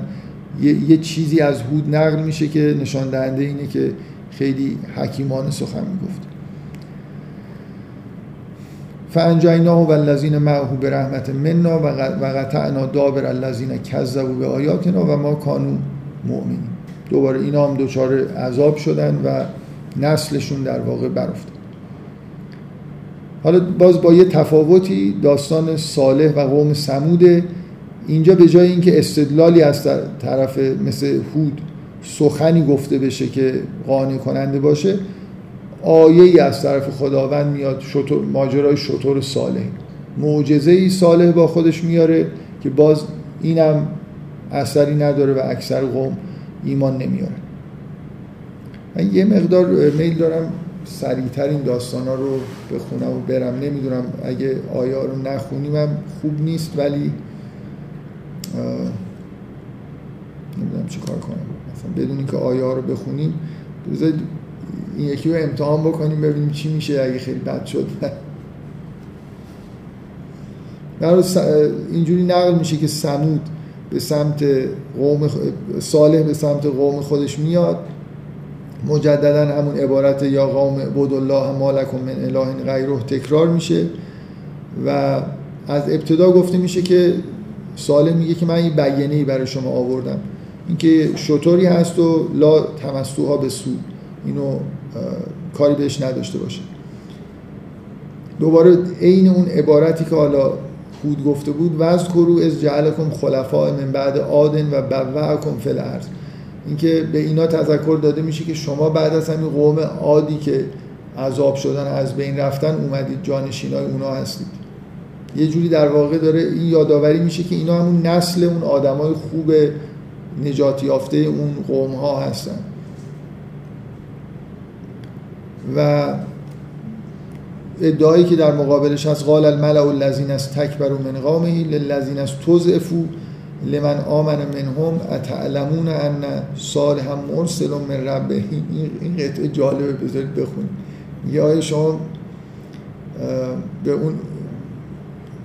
یه،, یه چیزی از هود نقل میشه که نشان دهنده اینه که خیلی حکیمان سخن می‌گفت فانجیناه و الذین معه به رحمت منا و قطعنا دابر الذین کذبوا به آیاتنا و ما کانو مؤمنین. دوباره اینا هم دچار عذاب شدن و نسلشون در واقع برفتن حالا باز با یه تفاوتی داستان صالح و قوم سموده. اینجا به جای اینکه استدلالی از طرف مثل هود سخنی گفته بشه که قانع کننده باشه آیه ای از طرف خداوند میاد شطور ماجرای شطور صالح. معجزه ای صالح با خودش میاره که باز اینم اثری نداره و اکثر قوم ایمان نمیاره من یه مقدار میل دارم سریعتر این داستان ها رو بخونم و برم. نمی‌دونم اگه آیا رو نخونیم هم خوب نیست ولی نمی‌دونم چی کار کنم. مثلا بدون اینکه آیا رو بخونیم این یکی رو امتحان بکنیم ببینیم چی میشه اگه خیلی بد شد. اینجوری نقل میشه که سمود به سمت قوم صالح به سمت قوم خودش میاد. مجددا همون عبارت یا قوم بود الله مالکم من اله غیره تکرار میشه و از ابتدا گفته میشه که صالح میگه که من این بیانیه ای برای شما آوردم. اینکه شطوری هست و لا تمستوها به سود اینو کاری بهش نداشته باشه. دوباره عین اون عبارتی که حالا خود گفته بود وز کرو از جعلکم خلفاء من بعد آدن و بوعکم فی الارض. اینکه به اینا تذکر داده میشه که شما بعد از همین قوم عادی که عذاب شدن از بین رفتن اومدید جانشینای اونا هستید. یه جوری در واقع داره این یادآوری میشه که اینا همون نسل اون آدمای خوب نجات یافته اون قوم ها هستن. و ادعایی که در مقابلش هست قال الملع الذین از تکبر من قومه للذین از تضعفوا لمن آمن منهم اتعلمون ان صالحا مرسل من ربه. این قطعه جالبه بذارید بخونید میگه آیا شما به اون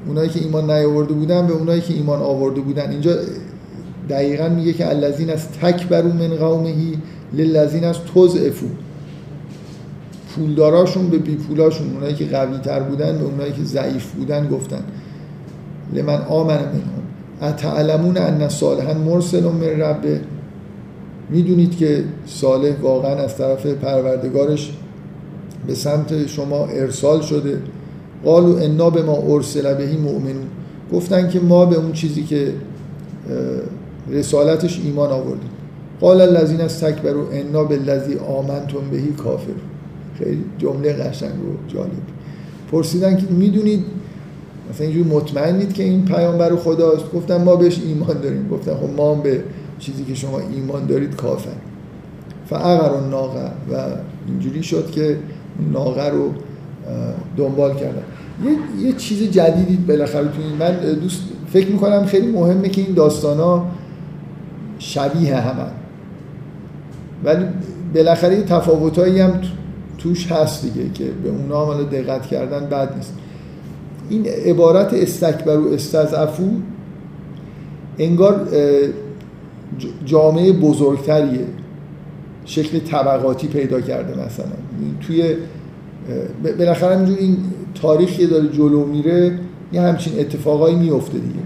اونایی که ایمان نیاورده بودن به اونایی که ایمان آورده بودن. اینجا دقیقا میگه که الذین از تکبروا من قومهی للذین از افو پولداراشون به بی پولاشون اونایی که قوی تر بودن به اونایی که ضعیف بودن گفتن. لمن آمن منهم. اتعلمون ان صالحا مرسل من ربه. می‌دونید که صالح واقعا از طرف پروردگارش به سمت شما ارسال شده. قالو انا به ما ارسل بهی مؤمنون. گفتن که ما به اون چیزی که رسالتش ایمان آوردیم. قال الذین استکبروا انا بالذی آمنتم بهی کافر خیلی جمله قشنگ و جالب. پرسیدن که می‌دونید مثلا اینجوری مطمئنید که این پیامبر خداست؟ گفتن ما بهش ایمان داریم. گفتن خب ما هم به چیزی که شما ایمان دارید کافر فعقر ناقه و اینجوری شد که ناقه رو دنبال کردن. یه, یه چیز جدیدی بالاخره تو من دوست فکر می‌کنم خیلی مهمه که این داستان ها شبیه همه. ولی بالاخره یه تفاوتایی هم توش هست دیگه که به اونا هم دقت کردن بد نیست. این عبارت استکبر و استضعفو انگار جامعه بزرگتریه. شکل طبقاتی پیدا کرده مثلا. توی بالاخره اینجور این تاریخی داره جلو میره یه همچین اتفاقایی میفته دیگه.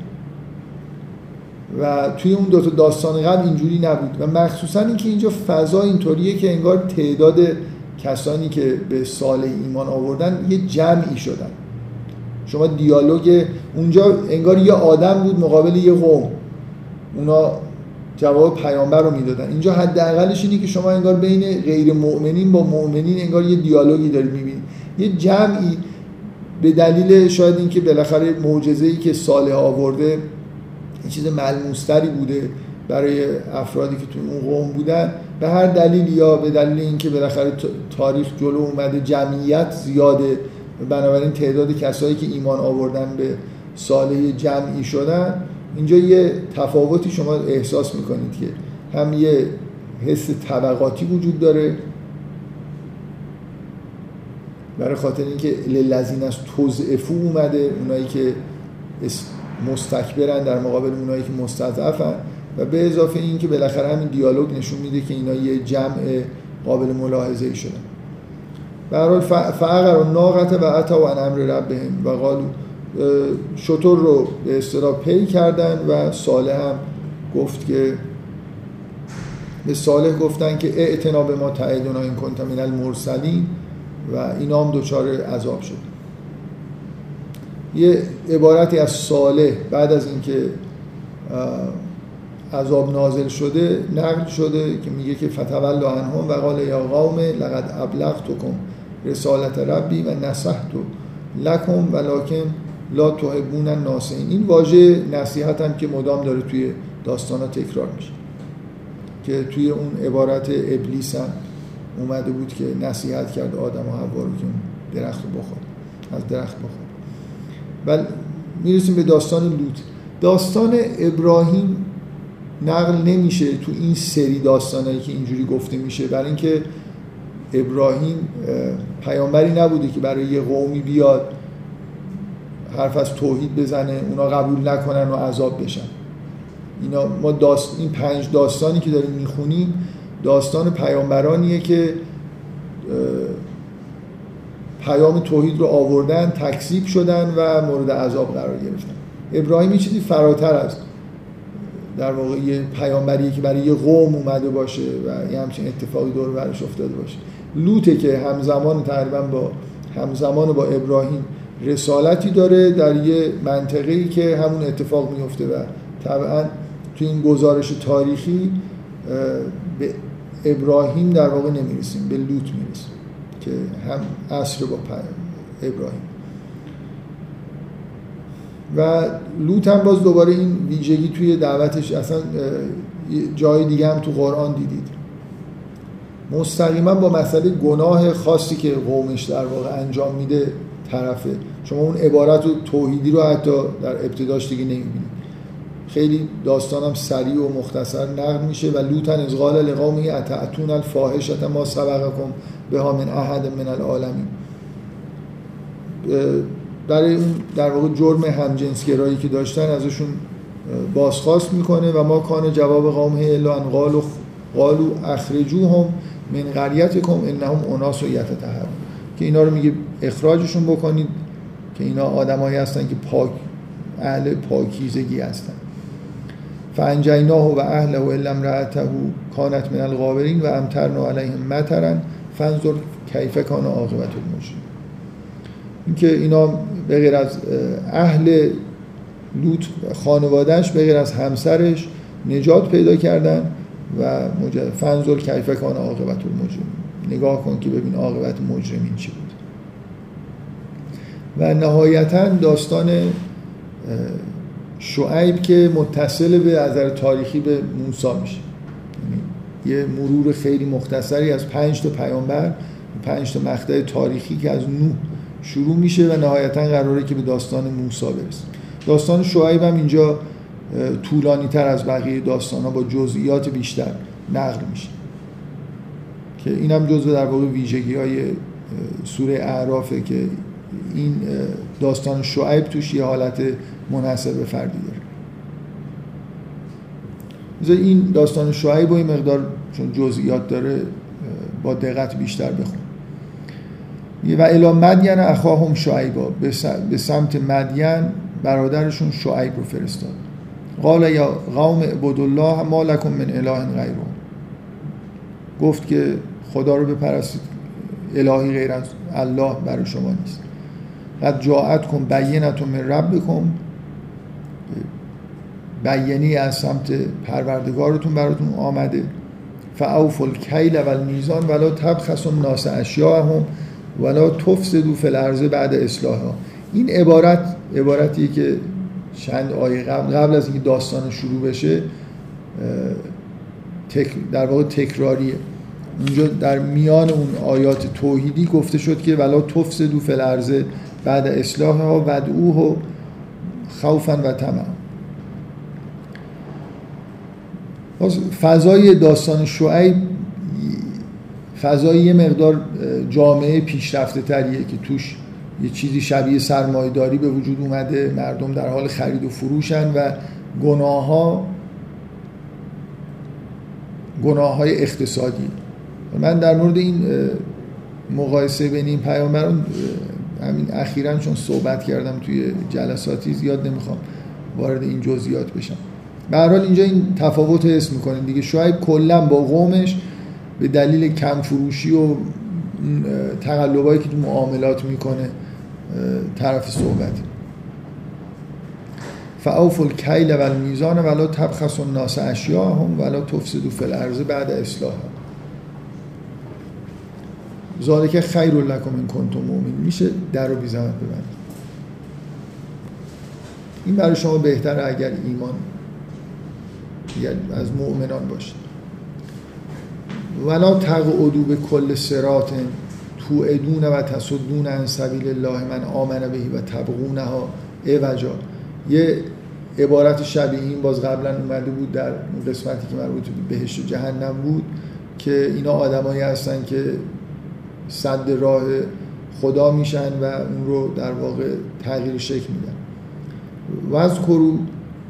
و توی اون دوتا داستان قبل اینجوری نبود. و مخصوصا اینکه اینجا فضا اینطوریه که انگار تعداد کسانی که به سال ایمان آوردن یه جمعی شدن. شما دیالوگ اونجا انگار یه آدم بود مقابل یه قوم. اونا جواب پیامبر رو می‌دادن. اینجا حداقلش اینه که شما انگار بین غیر مؤمنین با مؤمنین انگار یه دیالوگی دارید می‌بینید یه جمعی به دلیل شاید اینکه بالاخره معجزه‌ای که صالح آورده یه چیز ملموستری بوده. برای افرادی که تو اون قوم بودن به هر دلیل یا به دلیل اینکه بالاخره تاریخ جلو اومده جمعیت زیاده بنابراین تعداد کسایی که ایمان آوردن به صالح جمعی شدن اینجا یه تفاوتی شما احساس می‌کنید که هم یه حس طبقاتی وجود داره برای خاطر اینکه للذین از توزعفو اومده اونایی که مستکبرن در مقابل اونایی که مستضعفن. و به اضافه این که بالاخره همین دیالوگ نشون میده که اینا یه جمع قابل ملاحظه ای شدن به فعقر و ناقت و عطا و امر ربهم و قالو شطور رو به اصطلاح پی کردن و صالح هم گفت که به صالح گفتن که اعتنا به ما تعیدنا این کنت من المرسلین و اینا هم دچار عذاب شد. یه عبارتی از صالح بعد از اینکه عذاب نازل شده نقل شده که میگه که فتول عنهم و قال یا قوم لقد ابلغتکم رسالت ربی و نصحت لکم ولکن لا تحبون الناسین این واژه نصیحت هم که مدام داره توی داستان تکرار میشه که توی اون عبارت ابلیس هم اومده بود که نصیحت کرد آدم و حوا رو که درخت از درخت بخور ولی می‌رسیم به داستان لوط. داستان ابراهیم نقل نمیشه تو این سری داستانایی که اینجوری گفته میشه. برای اینکه ابراهیم پیامبری نبوده که برای یه قومی بیاد حرف از توحید بزنه اونا قبول نکنن و عذاب بشن. اینا ما داست... این پنج داستانی که داریم می‌خونیم داستان پیامبرانیه که پیام توحید رو آوردن تکذیب شدن و مورد عذاب قرار گرفتن. ابراهیم چیزی فراتر از در واقع یه پیامبریه که برای یه قوم اومده باشه و یه همچین اتفاقی دور برش افتاده باشه. لوته که همزمان تقریبا با همزمان با ابراهیم رسالتی داره در یه منطقه‌ای که همون اتفاق میفته و طبعا تو این گزارش تاریخی به ابراهیم در واقع نمی‌رسیم به لوط می‌رسیم که هم عصر با ابراهیم. و لوط هم باز دوباره این ویژگی توی دعوتش اصلا جای دیگه هم تو قرآن دیدید. مستقیما با مسئله گناه خاصی که قومش در واقع انجام میده طرفه. شما اون عبارت و توحیدی رو حتی در ابتداش دیگه نمی‌بینید. خیلی داستانم سریع و مختصر نقل میشه و لوتن از قال لقومی اتعتون الفاحشت ما سبقکم بها من احد من العالمین. برای اون در واقع جرم همجنسگرایی که داشتن ازشون بازخواست می‌کنه و ما کان جواب قوم الا ان قالوا قالوا اخرجوهم من قریتکم انهم اناس و یتطهرون. که اینا رو میگه اخراجشون بکنید که اینا آدمایی هستن که پاک اهل پاکیزگی هستن. فانجیناه و اهله و علم رعته کانت من الغابرین و امترنا علیهم مطرا فانظر کیف کان عاقبت المجرمین. اینکه اینا به غیر از اهل لوط خانوادهش به غیر از همسرش نجات پیدا کردن و فنزل کیف کان عاقبت المجرمین. نگاه کن که ببین عاقبت مجرمین چی بود. و نهایتا داستان شعیب که متصل به نظر تاریخی به موسی میشه. یعنی یه مرور خیلی مختصری از پنج تا پیامبر پنج تا مقطع تاریخی که از نوح شروع میشه و نهایتا قراره که به داستان موسی برسه داستان شعیب هم اینجا طولانی تر از بقیه داستان ها با جزئیات بیشتر نقل میشه. که این هم جزء در واقع ویژگی های سوره اعرافه که این داستان شعیب توش یه حالت منحصر به فردی داره. این داستان شعیب و این مقدار چون جزئیات داره با دقت بیشتر بخون و الا مدین اخاهم شعیبا به سمت مدین برادرشون شعیب رو فرستاد. قال یا قوم عبدالله ما لکم من اله غیره. گفت که خدا رو بپرستید الهی غیر از الله برای شما نیست. قد جاعت کن بینتون من رب بکن بیانی از سمت پروردگارتون براتون آمده. فاوف الکیل و المیزان ولا تبخسوا الناس اشیاءهم. ولا تفسدوا فی الارض بعد اصلاحها این عبارت عبارتی که چند آیه قبل قبل از اینکه داستان شروع بشه در واقع تکراریه. اونجا در میان اون آیات توحیدی گفته شد که ولا تفسدوا فی الارض بعد اصلاحها ودعوه خوفا و طمعا فضای داستان شعیب فضای یه مقدار جامعه پیشرفته تریه که توش یه چیزی شبیه سرمایداری به وجود اومده. مردم در حال خرید و فروشن و گناه ها گناه های اقتصادی. من در مورد این مقایسه بین این پیامبران همین اخیرا چون صحبت کردم توی جلساتی زیاد نمی‌خوام وارد این جزئیات بشم. به حال اینجا این تفاوت حس می‌کنیم دیگه. شاید کلا با قومش به دلیل کم فروشی و تقلبایی که تو معاملات می‌کنه طرف صحبت. فاوف الکیل و المیزان ولا تبخس الناس اشیاءهم ولا تفسدوا فی الارض بعد اصلاحها ذالک خیر لکم ان کنتم مؤمنین میشه در رو بی زحمت این برای شما بهتره اگر ایمان یعنی از مؤمنان باشید ولا تقعدو به کل سرات تو ادون و تصدون عن سبیل الله من آمن بهی و تبغونها اوجا یه عبارت شبیه این باز قبلا اومده بود در قسمتی که مربوط به بهشت و جهنم بود که اینا آدمایی هستن که صد راه خدا میشن و اون رو در واقع تغییر شکل میدن. و از کرو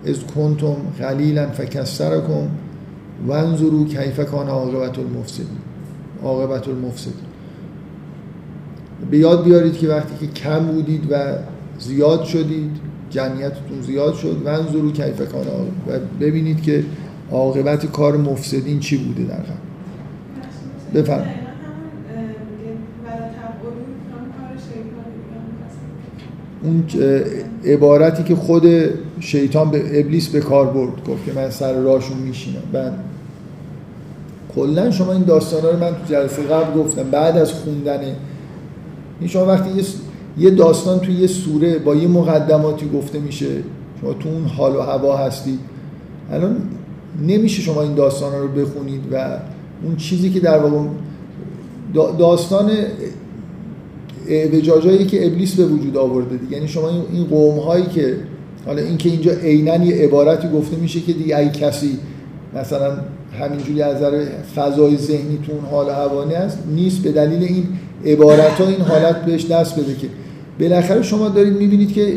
از کنتم قلیلا فکسرکم وانظرو کیف کان عاقبت المفسدین عاقبت المفسدین. به یاد بیارید که وقتی که کم بودید و زیاد شدید جمعیتتون زیاد شد وانظرو کیف کان و ببینید که عاقبت کار مفسدین چی بوده در قبل. بفرمایید. اون عبارتی که خود شیطان به ابلیس به کار برد گفت که من سر راشون میشینم. بعد کلا شما این داستانا رو من تو جلسه قبل گفتم بعد از خوندن. این شما وقتی یه داستان توی یه سوره با یه مقدماتی گفته میشه شما تو اون حال و هوا هستید الان نمیشه شما این داستان رو بخونید و اون چیزی که در واقع داستان اعوجاجایی که ابلیس به وجود آورده دیگه. یعنی شما این قوم هایی که حالا اینکه اینجا عینا یه عبارتی گفته میشه که دیگه اگه کسی مثلا همینجوری از نظر فضای ذهنی تو اون حال هوانی هست نیست به دلیل این عبارت ها این حالت بهش دست بده که بالاخره شما دارید می‌بینید که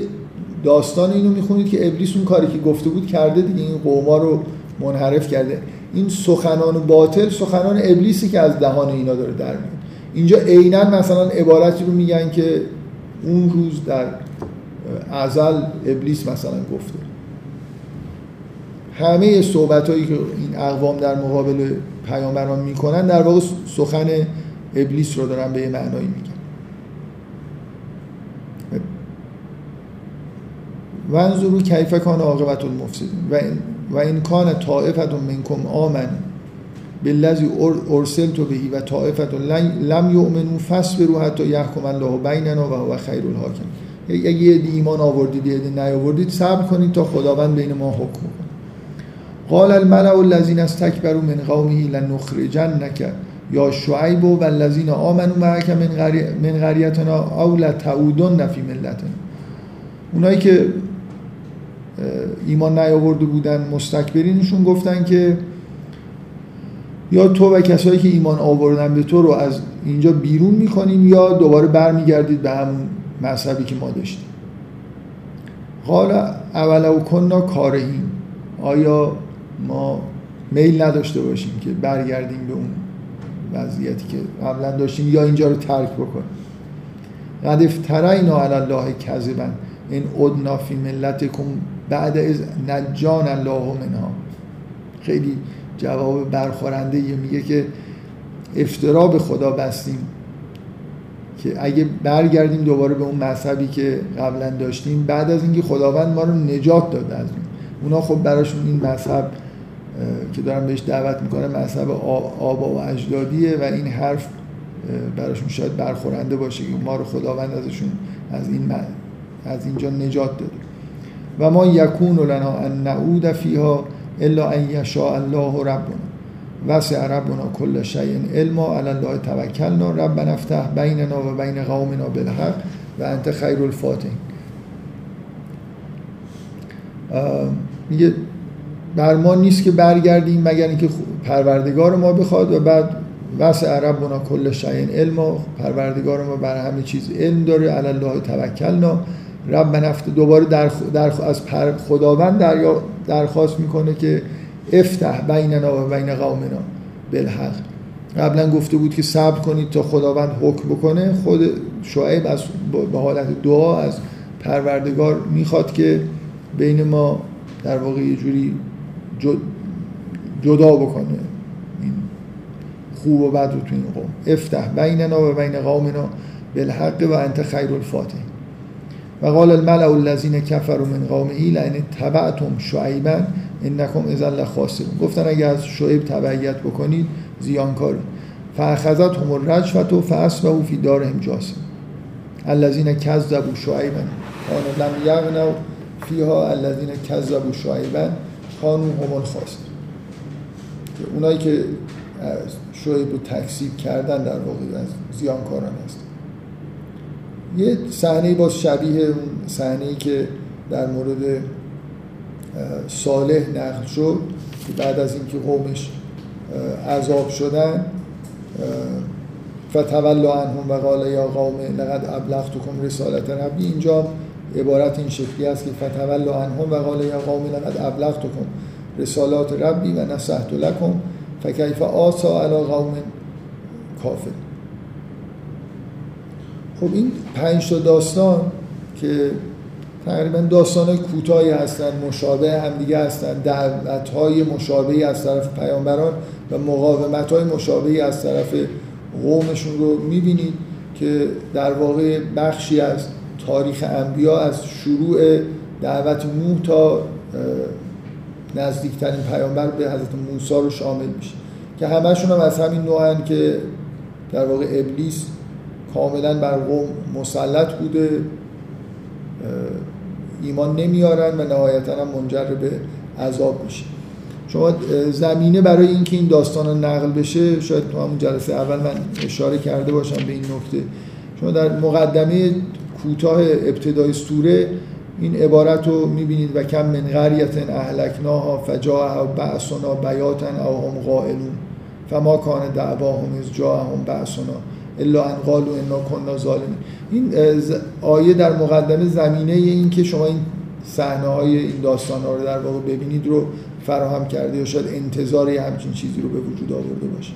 داستان اینو می‌خونید که ابلیس اون کاری که گفته بود کرده دیگه. این قوما رو منحرف کرده. این سخنان باطل سخنان ابلیسی که از دهان اینا داره در میاد. اینجا عینا مثلا عبارتی رو میگن که اون روز در ازل ابلیس مثلا گفته. همه صحبت هایی که این اقوام در مقابل پیامبران می‌کنن در واقع سخن ابلیس رو دارن به یه معنایی میگن. ونظرو کیف کان عاقبت المفسدین و این و این کان طائفت منکم آمن بالذی تو بهی و طائفت لم یؤمنوا فاصبروا حتی یحکم الله بیننا و هو خیر الحاکم اگه یه ایمان آوردید یه نیاوردید صبر کنید تا خداوند بین ما حکم کنه قال الملأ الذين استكبروا من قومه لنخرجنك یا شعیب و الذين آمنوا معك من قريتنا او لتعودن فی ملتنا. اونایی که ایمان نیاورده بودن مستکبرینشون گفتن که یا تو و کسایی که ایمان آوردن به تو رو از اینجا بیرون می‌کنیم یا دوباره برمیگردید به همون مذهبی که ما داشتیم. قال اولو کننا کارهیم آیا ما میل نداشته باشیم که برگردیم به اون وضعیتی که قبلا داشتیم یا اینجا رو ترک بکنیم. قد افتراینا علی الله کذبا. این ادنا فی ملتکم بعد از نجان الله منها. خیلی جواب برخورنده میگه که افترا به خدا بستیم که اگه برگردیم دوباره به اون مذهبی که قبلا داشتیم بعد از اینکه خداوند ما رو نجات داده از اون. اونا خب براشون این مذهب که دارن بهش دعوت می‌کنه مذهب آبا و اجدادیه و این حرف براشون شاید برخورنده باشه که ما رو خداوند ازشون از این از اینجا نجات داده. و ما یکون لنا ان نعود فیها الا ان یشاء الله ربنا. وسع ربنا کل شیء علما. علی الله توکلنا. ربنا افتح بیننا و بین قومنا بالحق و انت خیر الفاتحین. میگه بر ما نیست که برگردیم مگر اینکه پروردگار ما بخواد و بعد وسع ربنا کل شیء علما پروردگار ما بر همه چیز علم داره. علی الله توکلنا. رب نفت دوباره در, در از خداوند در درخواست می‌کنه که افتح بیننا و بین قومنا بالحق. قبلا گفته بود که صبر کنید تا خداوند حکم بکنه. خود شعیب از به حالت دعا از پروردگار می‌خواد که بین ما در واقع یه جوری جدا بکنه. این خوب و بد رو تو این قوم. افتح بیننا و بین قومنا بالحق و انت خیر الفاتح. و قال الملع الذين كفروا من قومه لئن تبعتم شعیبا انکم اذا لخاسرون. گفتن اگه از شعیب تبعیت بکنید زیانکاری فاخذتهم الرجفه و فی دارهم جاسم. الذين كذبوا شعیبا. كانوا لم یغنوا فیها الذين كذبوا شعیبا. كانوا هم الخاسرون اونایی که شعیب رو تکسیب کردن در واقع از زیانکاران هست. یه صحنه باز شبیه اون صحنه که در مورد صالح نقل شد که بعد از اینکه قومش عذاب شدن فتولا عنهم و قال یا قوم لقد ابلغتكم رسالت ربی. اینجا عبارت این شکلی است که فتولا عنهم و قال یا قوم لقد ابلغتكم رسالات ربی و نصحت لكم فکیف آسا علی قوم کافر. خب این پنج تا داستان که تقریبا داستان کوتاهی هستن مشابه همدیگه هستن دعوت های مشابهی از طرف پیامبران و مقاومت های مشابهی از طرف قومشون رو می‌بینید که در واقع بخشی از تاریخ انبیا از شروع دعوت نوح تا نزدیکترین پیامبر به حضرت موسی رو شامل میشه. که همشون هم از همین نوعن که در واقع ابلیس کاملا بر قوم مسلط بوده ایمان نمیارن و نهایتا هم منجر به عذاب میشه. شما زمینه برای اینکه این داستان نقل بشه شاید تو همون جلسه اول من اشاره کرده باشم به این نکته. شما در مقدمه کوتاه ابتدای سوره این عبارت رو می‌بینید و کم من قریت اهلکناها فجاء بعثنا بیاتا او هم قائلون فما کان دعواهم از جاءهم بعثنا الا ان قالوا انا كنا ظالمین. این آیه در مقدمه زمینه این که شما این صحنه های این داستان ها رو در واقع ببینید رو فراهم کرده یا شاید انتظار همچین چیزی رو به وجود آورده باشه.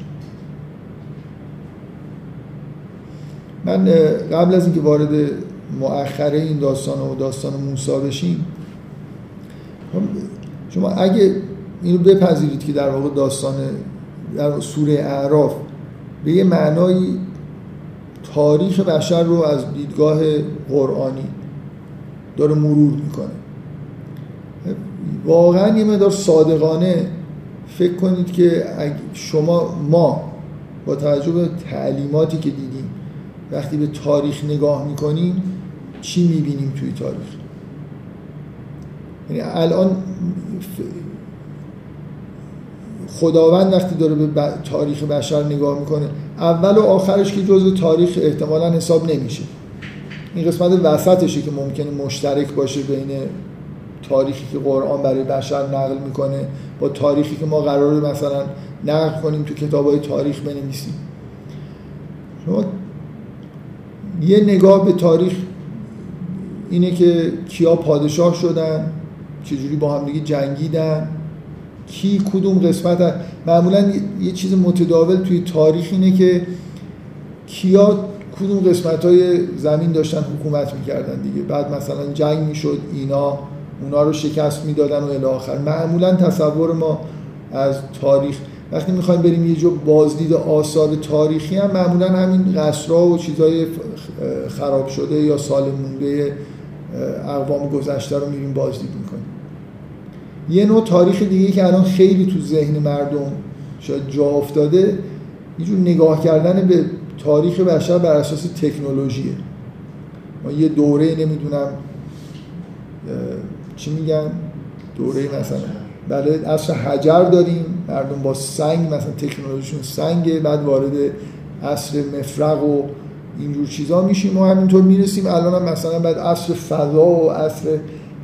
من قبل از اینکه وارد مؤخره این داستان و داستان موسی بشیم خب، شما اگه اینو بپذیرید که در واقع داستان در سوره اعراف به یه معنایی تاریخ بشر رو از دیدگاه قرآنی داره مرور می‌کنه. واقعا یه مدار صادقانه فکر کنید که شما ما با توجه به تعلیماتی که دیدیم وقتی به تاریخ نگاه می‌کنیم چی می‌بینیم توی تاریخ یعنی الان خداوند وقتی داره به تاریخ بشر نگاه می‌کنه اول و آخرش که جزء تاریخ احتمالا حساب نمیشه. این قسمت وسطشه که ممکنه مشترک باشه بین تاریخی که قرآن برای بشر نقل می‌کنه با تاریخی که ما قراره مثلا نقل کنیم تو کتاب های تاریخ بنویسیم. شما یه نگاه به تاریخ اینه که کیا پادشاه شدن چجوری با هم دیگه جنگیدن کی کدوم قسمت معمولا یه چیز متداول توی تاریخ اینه که کیا کدوم قسمت های زمین داشتن حکومت می‌کردن دیگه. بعد مثلا جنگ می‌شد اینا اونا رو شکست می‌دادن و الی آخر. معمولا تصور ما از تاریخ. وقتی می‌خوایم بریم یه جو بازدید آثار تاریخی هم معمولا همین قصرها و چیزهای خراب شده یا سال مونده اقوام گذشته رو میریم بازدید می‌کنیم. یه نوع تاریخ دیگه که الان خیلی تو ذهن مردم شاید جا افتاده یه جور نگاه کردن به تاریخ بشر بر اساس تکنولوژیه. ما یه دوره نمی‌دونم چی میگن؟ دوره مثلا بله اصر حجر داریم. مردم با سنگ مثلا تکنولوژیشون سنگه بعد وارد عصر مفرق و اینجور چیزا میشیم و همینطور می‌رسیم. الان هم مثلا بعد عصر فضا و عصر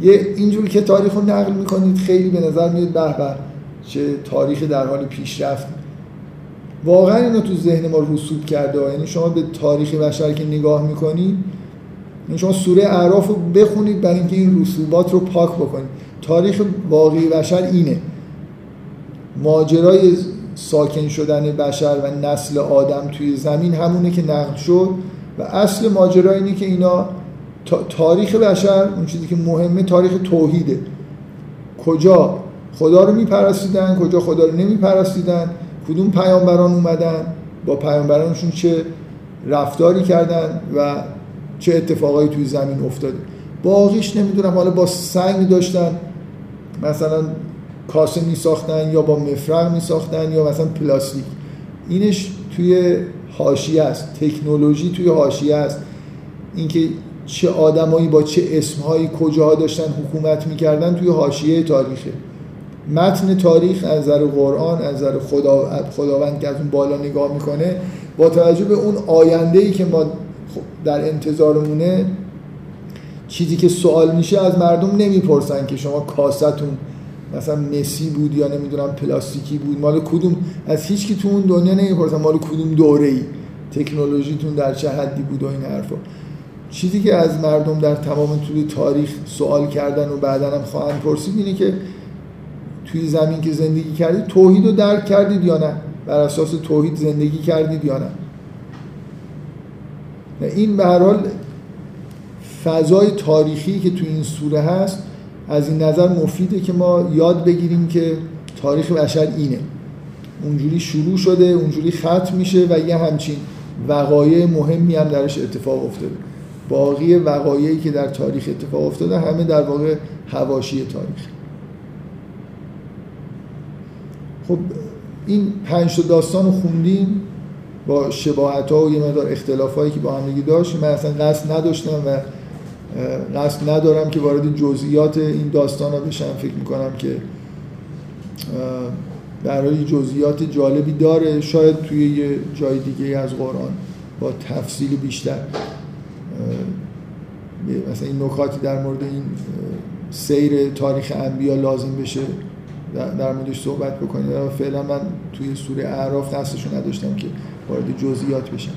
یه اینجوری که تاریخ رو نقل می‌کنید خیلی به نظر میاد به به چه تاریخ در حال پیشرفت. واقعا اینو تو ذهن ما رسوب کرده. یعنی شما به تاریخ بشر که نگاه می‌کنید یعنی شما سوره اعراف رو بخونید برای اینکه این رسوبات رو پاک بکنید. تاریخ واقعی بشر اینه. ماجرای ساکن شدن بشر و نسل آدم توی زمین همونه که نقل شد و اصل ماجرا اینه که اینا تاریخ بشر اون چیزی که مهمه تاریخ توحیده. کجا خدا رو میپرستیدن کجا خدا رو نمیپرستیدن کدوم پیامبران اومدن با پیامبرانشون چه رفتاری کردن و چه اتفاقایی توی زمین افتاده. باقیش نمی‌دونم حالا با سنگ داشتن مثلا کاسه می ساختن یا با مفرق می ساختن یا مثلا پلاستیک. اینش توی حاشیه است. تکنولوژی توی حاشیه است. اینکه چه آدمایی با چه اسمهایی کجاها داشتن حکومت می‌کردن توی حاشیه تاریخه. متن تاریخ از نظر قرآن از نظر خدا، خداوند که از اون بالا نگاه می‌کنه با توجه به اون آینده ای که ما در انتظارمونه چیزی که سوال میشه از مردم نمی‌پرسن که شما کاستون مثلا مسی بود یا نمی‌دونم پلاستیکی بود مال کدوم؟ از هیچ کی تو اون دنیا نمی‌پرسن مال کدوم دوره ای تکنولوژیتون در چه حدی بود و این حرفا. چیزی که از مردم در تمام طول تاریخ سوال کردن و بعدا هم خواهند پرسید اینه که توی زمین که زندگی کردید توحید رو درک کردید یا نه؟ بر اساس توحید زندگی کردید یا نه؟ این به هر حال فضای تاریخی که تو این سوره هست از این نظر مفیده که ما یاد بگیریم که تاریخ بشر اینه. اونجوری شروع شده اونجوری ختم میشه و یه همچین وقایع مهمی هم درش اتفاق افتاده. باقی وقایعی که در تاریخ اتفاق افتاده همه در واقع هواشی تاریخ. خب این پنج داستان رو خوندیم با شباهت ها و یه مقدار اختلاف هایی که با همگی داشت. من اصلا قصد نداشتم و قصد ندارم که وارد جزئیات این داستان ها بشم. فکر می‌کنم که برای جزئیات جالبی داره. شاید توی یه جای دیگه از قرآن با تفصیل بیشتر. مثلا این نکاتی در مورد این سیر تاریخ انبیا لازم بشه در موردش صحبت بکنید فعلا من توی سوره اعراف دستشو نداشتم که وارد جزئیات بشم.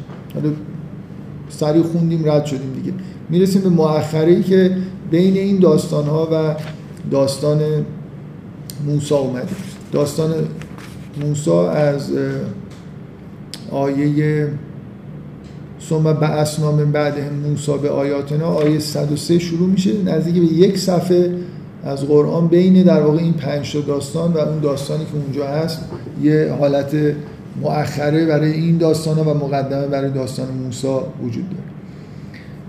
سریع خوندیم رد شدیم دیگه. می‌رسیم به مؤخره که بین این داستان ها و داستان موسی اومده داستان موسی از آیه ثم بعثنا من بعد موسی به آیاتنا آیه 103 شروع میشه نزدیک به یک صفحه از قرآن بین در واقع این پنج داستان و اون داستانی که اونجا هست یه حالت مؤخره برای این داستان و مقدمه برای داستان موسی وجود داره.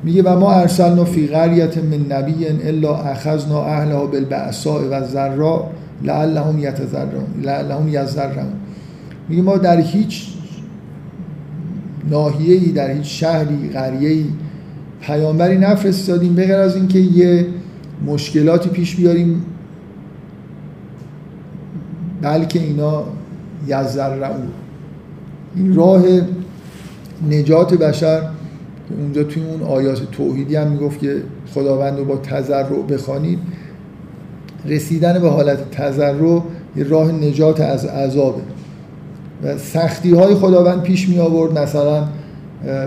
میگه و ما ارسلنا فی قریت من نبی الا اخذنا اهلها بالبعصاء و ذرا لعلهم یتذرون لعلهم یذرون میگه ما در هیچ ناحیه‌ای در هیچ شهری قریه‌ای پیامبری نفرستادیم به از اینکه یه مشکلاتی پیش بیاریم بلکه اینا یزرعون این راه نجات بشر اونجا توی اون آیات توحیدی هم می‌گفت که خداوند رو با تذرع بخوانید. رسیدن به حالت تذرع یه راه نجات از عذابه. و سختی های خداوند پیش می آورد مثلا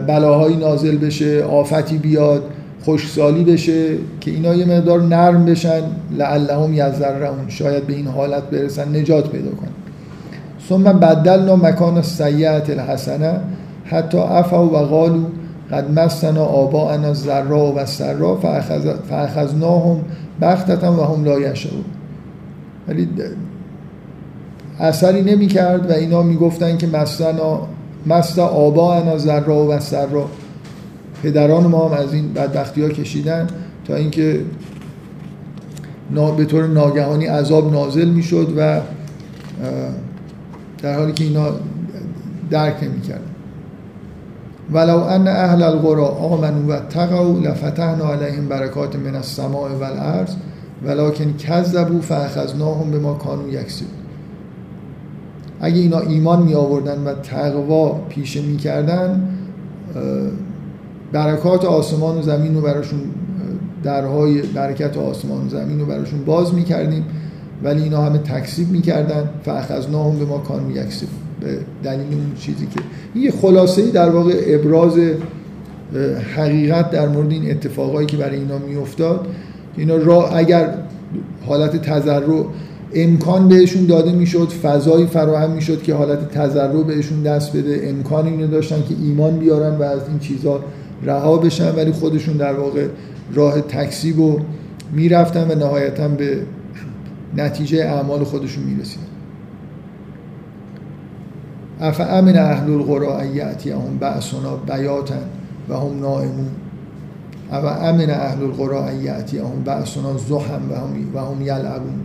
بلاهایی نازل بشه آفتی بیاد خوشسالی بشه که اینا یه مقدار نرم بشن لعلهم یذرعون شاید به این حالت برسن نجات پیدا کنن. ثم بدلنا مکان سیعت الحسنه حتی عفوا و قالوا قد مسنا آباءنا ذرا و سرا فاخذناهم بختتا و هم لا یشعرون. ولی اثری نمی کرد و اینا می‌گفتن که مسنا مست آباءنا ذرا و سرا پدران ما هم از این بدبختی ها کشیدن تا اینکه به طور ناگهانی عذاب نازل می‌شد و در حالی که اینا درک نمی‌کردن. ولو ان اهل القرى آمنوا و تقوا لفتحنا علیهم برکات من السماء والارض ولكن كذبوا فاخذناهم بما كانوا یکسبون. اگه اینا ایمان می آوردن و تقوا پیشه می کردن برکات آسمان و زمین رو براشون درهای برکت آسمان و زمین رو براشون باز می کردیم ولی اینا همه تکسیب می‌کردن. فاخذناهم به ما کان یکسب به دلیل اون چیزی که یه خلاصه در واقع ابراز حقیقت در مورد این اتفاقایی که برای اینا میافتاد. اینا را اگر حالت تذرع امکان بهشون داده می‌شد فضایی فراهم می‌شد که حالت تذرع بهشون دست بده. امکان اینو داشتن که ایمان بیارن و از این چیزها رها بشن. ولی خودشون در واقع راه تکسیب رو می‌رفتن و نهایتا به نتیجه اعمال خودشون می‌رسید أفأمن أهل القرى أن يأتيهم بأسنا بياتا و هم نائمون. أوأمن أهل القرى أن يأتيهم بأسنا ضحى و هم و هم يلعبون.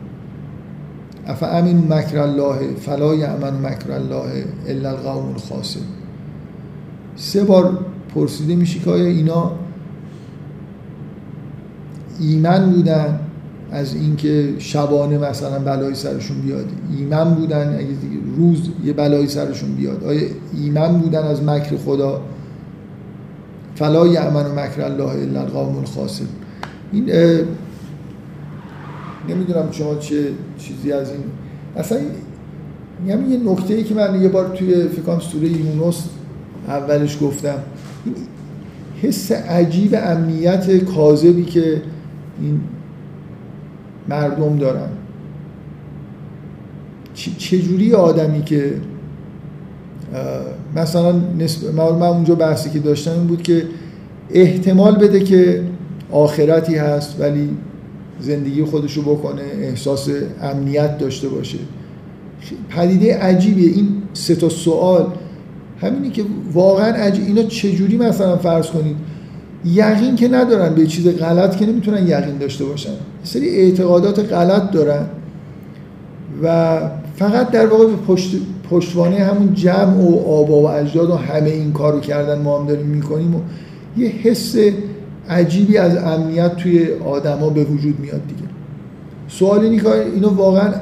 أفأمنوا مكر الله فلا يأمن مكر الله إلا القوم الخاسرون. سه بار پرسیده میشه که آیا اینا ایمن بودن؟ از اینکه شبانه مثلا بلایی سرشون بیاد. ایمن بودن اگه روز یه بلایی سرشون بیاد. آیا ایمن بودن از مکر خدا؟ فلا یعمن و مکر الله الا القوم الخاسر این نمی‌دونم شما چه چیزی از این. اصلا این یه نکته ای که من یه بار توی فکرم سوره یونس اولش گفتم. این حس عجیب امنیت کاذبی که این مردم دارن. چجوری آدمی که مثلا من اونجا بحثی که داشتم این بود که احتمال بده که آخرتی هست ولی زندگی خودشو بکنه احساس امنیت داشته باشه. پدیده عجیبیه. این سه تا سوال همینی که واقعا عجیب. اینا چجوری مثلا فرض کنید یقین که ندارن به چیز غلط که نمی‌تونن یقین داشته باشن. سری اعتقادات غلط دارن و فقط در واقع به پشت، پشتوانه همون جمع و آبا و اجداد و همه این کارو کردن ما هم داریم می‌کنیم و یه حس عجیبی از امنیت توی آدما به وجود میاد دیگه. سوال اینی که اینو واقعا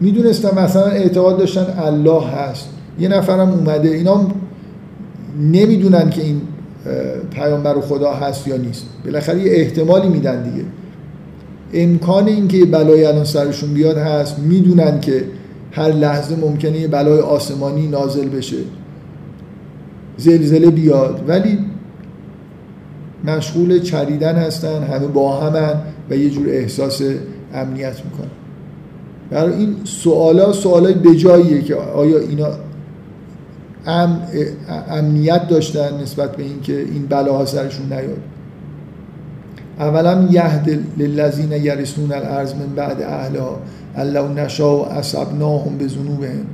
می‌دونستم مثلا اعتقاد داشتن الله هست. یه نفرم اومده اینا نمی‌دونن که این پیامبر خدا هست یا نیست. بالاخره یه احتمالی میدن دیگه. امکان اینکه یه بلایی الان سرشون بیاد هست می‌دونن که هر لحظه ممکنه یه بلای آسمانی نازل بشه. زلزله بیاد. ولی مشغول چریدن هستن همه با همن و یه جور احساس امنیت می‌کنن. برای این سوالا سوالای بجاییه که آیا اینا ام امنیت داشتن نسبت به اینکه این بلاها سرشون نیاد. اولا یهد للذین یرسون الارض من بعد اهلها الله نشاء اصبناهم بذنوبهم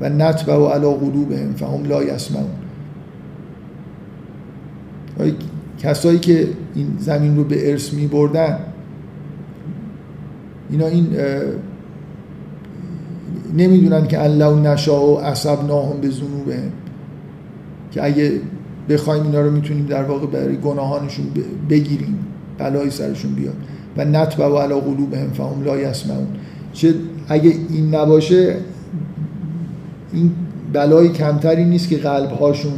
و نتبع علی قلوبهم فهم لا یسمعون. کسایی که این زمین رو به ارث می بردن اینا این نمی‌دونن که الله نشاء و اصبناهم به ذنوبهم که اگه بخوایم اینا رو می‌تونیم در واقع برای گناهانشون بگیریم بلایی سرشون بیاد. و نتبع و علا قلوبهم فهم لا یسمعون. چه اگه این نباشه این بلایی کمتری نیست که قلب هاشون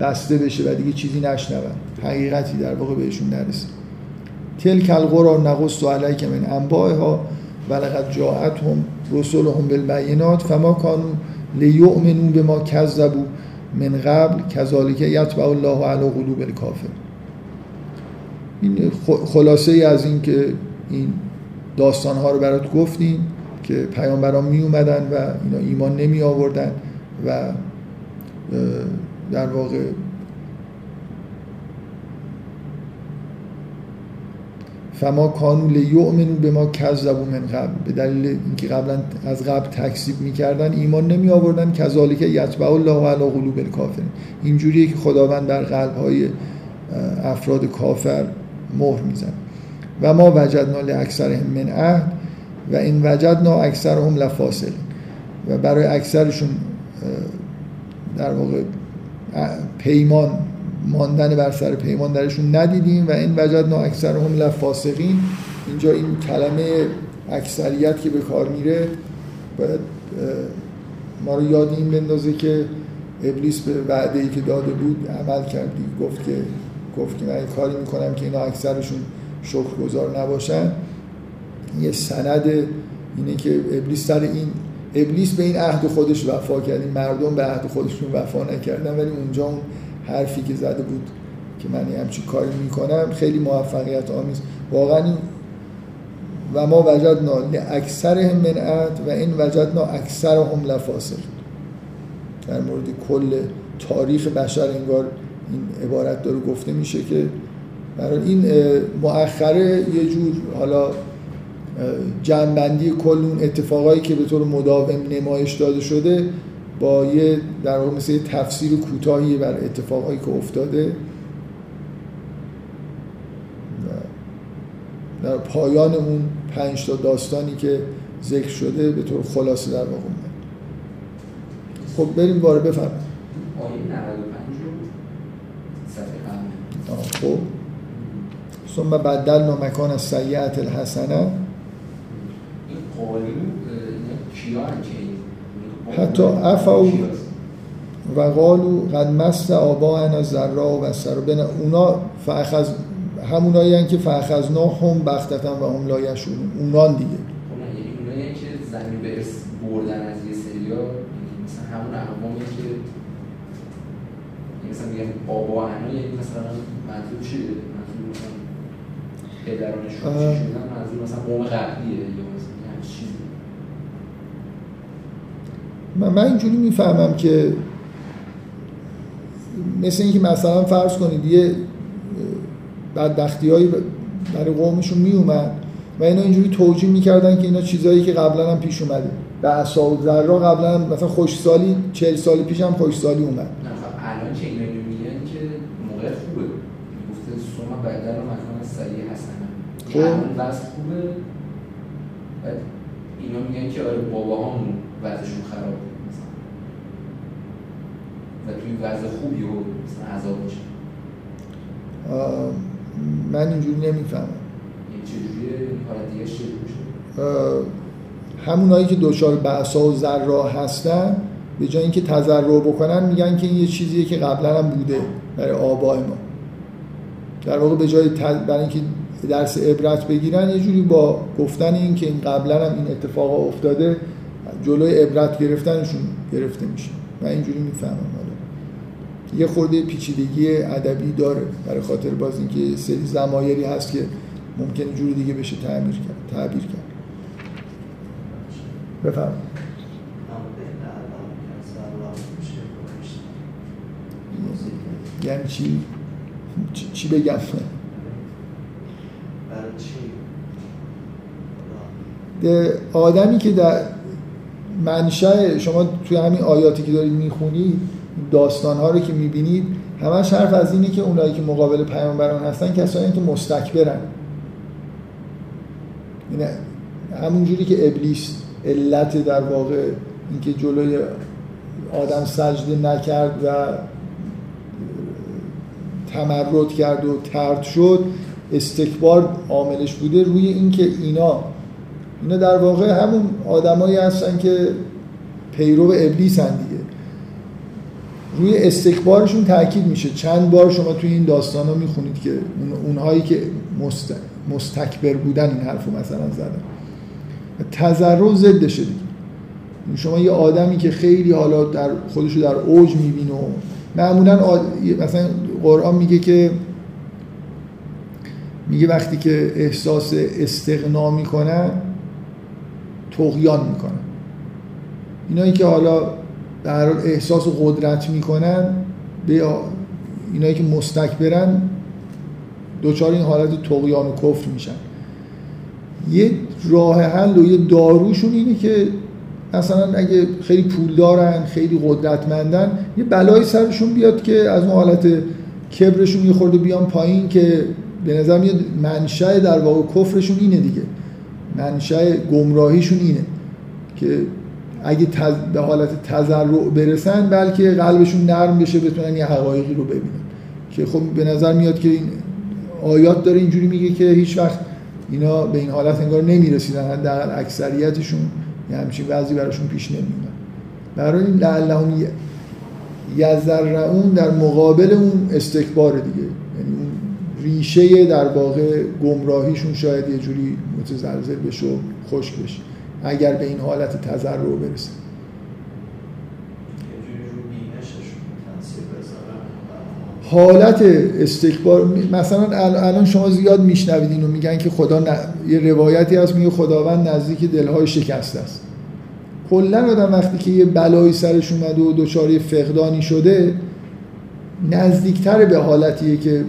بسته بشه و دیگه چیزی نشنون. حقیقتی در واقع بهشون نرسه. تلک القرى نقص علیک من انبائها ولقد جاءتهم رسولهم بالبینات فما كانوا لیؤمنوا بما كذبوا من قبل کذالک یتبع الله علی قلوب الکافر. این خلاصه ای از این که این داستان ها رو برات گفتیم که پیامبران می اومدن و اینا ایمان نمی آوردن و در واقع فما کانو لیؤمنو به ما کذبو من قبل. به دلیل اینکه قبلا از قبل تکذیب می‌کردن ایمان نمی آوردن کذالک یتبع الله علی قلوب الکافرین. اینجوریه که خداوند بر قلب های افراد کافر مهر میزن و ما وجدنا لاکثرهم من عهد و این وجدنا اکثرهم لفاصل و برای اکثرشون در واقع پیمان ماندن بر سر پیمان درشون ندیدیم و این وجدنا اکثرهم لفاسقین. اینجا این کلمه اکثریت که به کار میره باید ما رو یاد این بندازه که ابلیس به وعده ای که داده بود عمل کردی گفت که گفت که من کاری می‌کنم که اینا اکثرشون شکرگزار نباشن. یه سند اینه که ابلیس سر این ابلیس به این عهد خودش وفا کرد. مردم به عهد خودشون وفا نکردن ولی اونجا اون حرفی که زده بود که من همچی کاری می‌کنم خیلی موفقیت آمیز. واقعا و ما وجدنا اکثر هم من عهد و این وجدنا اکثر هم لفاصل. در مورد کل تاریخ بشر انگار این عبارت داره گفته میشه که برای این مؤخره یه جور حالا جنبندی کل اون اتفاقایی که به طور مداوم نمایش داده شده با یه در واقع مثل یه تفسیر کوتاهی بر اتفاقایی که افتاده. در پایان اون پنج تا داستانی که ذکر شده به طور خلاصه در واقع خب بریم باره بفرم خب. ثم بدلنا مکان از سیعت الحسنه این قالین کیا حتی افاو و قالو قد مست آبا انا ذرا و سر. بین اونا فاخذ همونایی هن که فاخذنا هم بختتن و هم لایشون اونان دیگه. خب یعنی اونایی که زمین به ارث بردن از یه سریا مثلا همون اقوامی که یعنی مثلا میگم آبا انا یعنی مثلا منظور چیه؟ منظور مثلا پدرانشون چی شدن؟ منظور مثلا قوم قبلیه یا مثلا چیزی من, من اینجوری می‌فهمم که مثل اینکه مثلا فرض کنید یه بدبختی هایی برای قومشون می اومد و اینا اینجوری توجیه می‌کردن که اینا چیزایی که قبلا هم پیش اومده. به اصاب ذرا قبلا هم مثلا خوشسالی چهل سال پیش هم خوشسالی اومد. نه خب الان چه اینا میگن که موقع خوبه. گفته سوما بدل و مکان سریع خب. الان وضع خوبه. اینا میگن که آره باباهامون وضعشون خراب مثلا. و توی وضع خوبی و مثلا عذاب میشه. من اینجوری نمی‌فهمم. این چجوریه این حالت دیگه چجوری همونایی که دوچار بعثا و ذرا هستن به جای اینکه تذرع بکنن میگن که این یه چیزیه که قبلا هم بوده برای آبای ما. در واقع به جای برای اینکه درس عبرت بگیرن یه جوری با گفتن این که این قبلا هم این اتفاق افتاده جلوی عبرت گرفتنشون گرفته میشه. من اینجوری می‌فهمم. حالا یه خورده پیچیدگی ادبی داره. برای خاطر باز اینکه سری زمایری هست که ممکن جوری دیگه بشه تعبیر کرد تعبیر کرد. بفهم یعنی چی؟ چی بگم؟ آدمی که در منشأ شما توی همین آیاتی که دارید می‌خونید داستان ها رو که می‌بینید همش حرف از اینه که اونایی که مقابل پیامبران هستن کسایی که مستکبرن. همون همونجوری که ابلیس علت در واقع اینکه جلوی آدم سجده نکرد و تمرد کرد و ترد شد استکبار عاملش بوده روی اینکه اینا اینا در واقع همون آدمایی هستن که پیرو ابلیس هن دیگه. روی استکبارشون تاکید میشه. چند بار شما توی این داستان ها می‌خونید که اونهایی که مستکبر بودن این حرفو مثلا زدن. تذرع ضدشه دیگه. شما یه آدمی که خیلی حالا در خودشو در اوج می‌بینه و معمولا آد... مثلا قرآن میگه که میگه وقتی که احساس استغنا می‌کنن تقیان می‌کنن اینایی که حالا در احساس قدرت می‌کنن به اینایی که مستکبرن دوچار این حالت تقیان و کفر میشن. یه راه حل و یه داروشون اینه که مثلا اگه خیلی پول دارن خیلی قدرتمندن یه بلایی سرشون بیاد که از اون حالت کبرشون یه خورده بیان پایین که به نظر میاد منشأ در واقع کفرشون اینه دیگه. منشأ گمراهیشون اینه که اگه تز... به حالت تذرع برسن بلکه قلبشون نرم بشه بتونن یه حقایقی رو ببینن. که خب به نظر میاد که این آیات داره اینجوری میگه که هیچ وقت اینا به این حالت انگار نمی‌رسیدن حداقل اکثریتشون یه همچین وضعی براشون پیش نمیومد برای این لعلهم یزرعون در مقابل اون استکبار دیگه. ریشه در واقع گمراهیشون شاید یه جوری متزلزل بشه و خشک بشه. اگر به این حالت تذرع برسه. حالت استکبار مثلا الان شما زیاد میشنوید اینو میگن که خدا ن... یه روایتی هست میگه خداوند نزدیک دلهای شکسته است. کلا آدم وقتی که یه بلایی سرش اومده و دچار فقدانی شده نزدیکتر به حالتیه که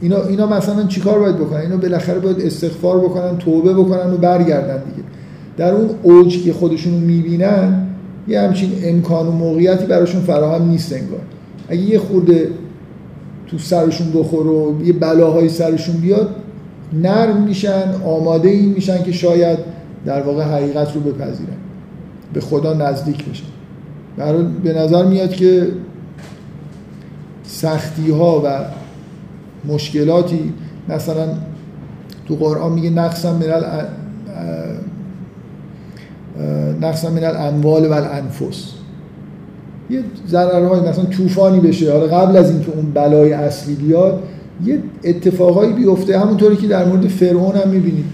اینا اینا مثلا چیکار باید بکنن؟ اینا بالاخره باید استغفار بکنن توبه بکنن و برگردن دیگه. در اون اوج که خودشون می‌بینن یه همچین امکان و موقعیتی براشون فراهم نیست انگار. اگه یه خورده تو سرشون بخور و یه بلاهای سرشون بیاد نرم میشن آماده این میشن که شاید در واقع حقیقت رو بپذیرن. به خدا نزدیک بشن. برای به نظر میاد که سختی ها و مشکلاتی. مثلا تو قرآن میگه نقصا من نقصا من الاموال و الانفس. یه ضررهای مثلا طوفانی بشه. حالا قبل از اینکه اون بلای اصلی بیاد یه اتفاقایی بیفته. همونطوری که در مورد فرعون هم می‌بینید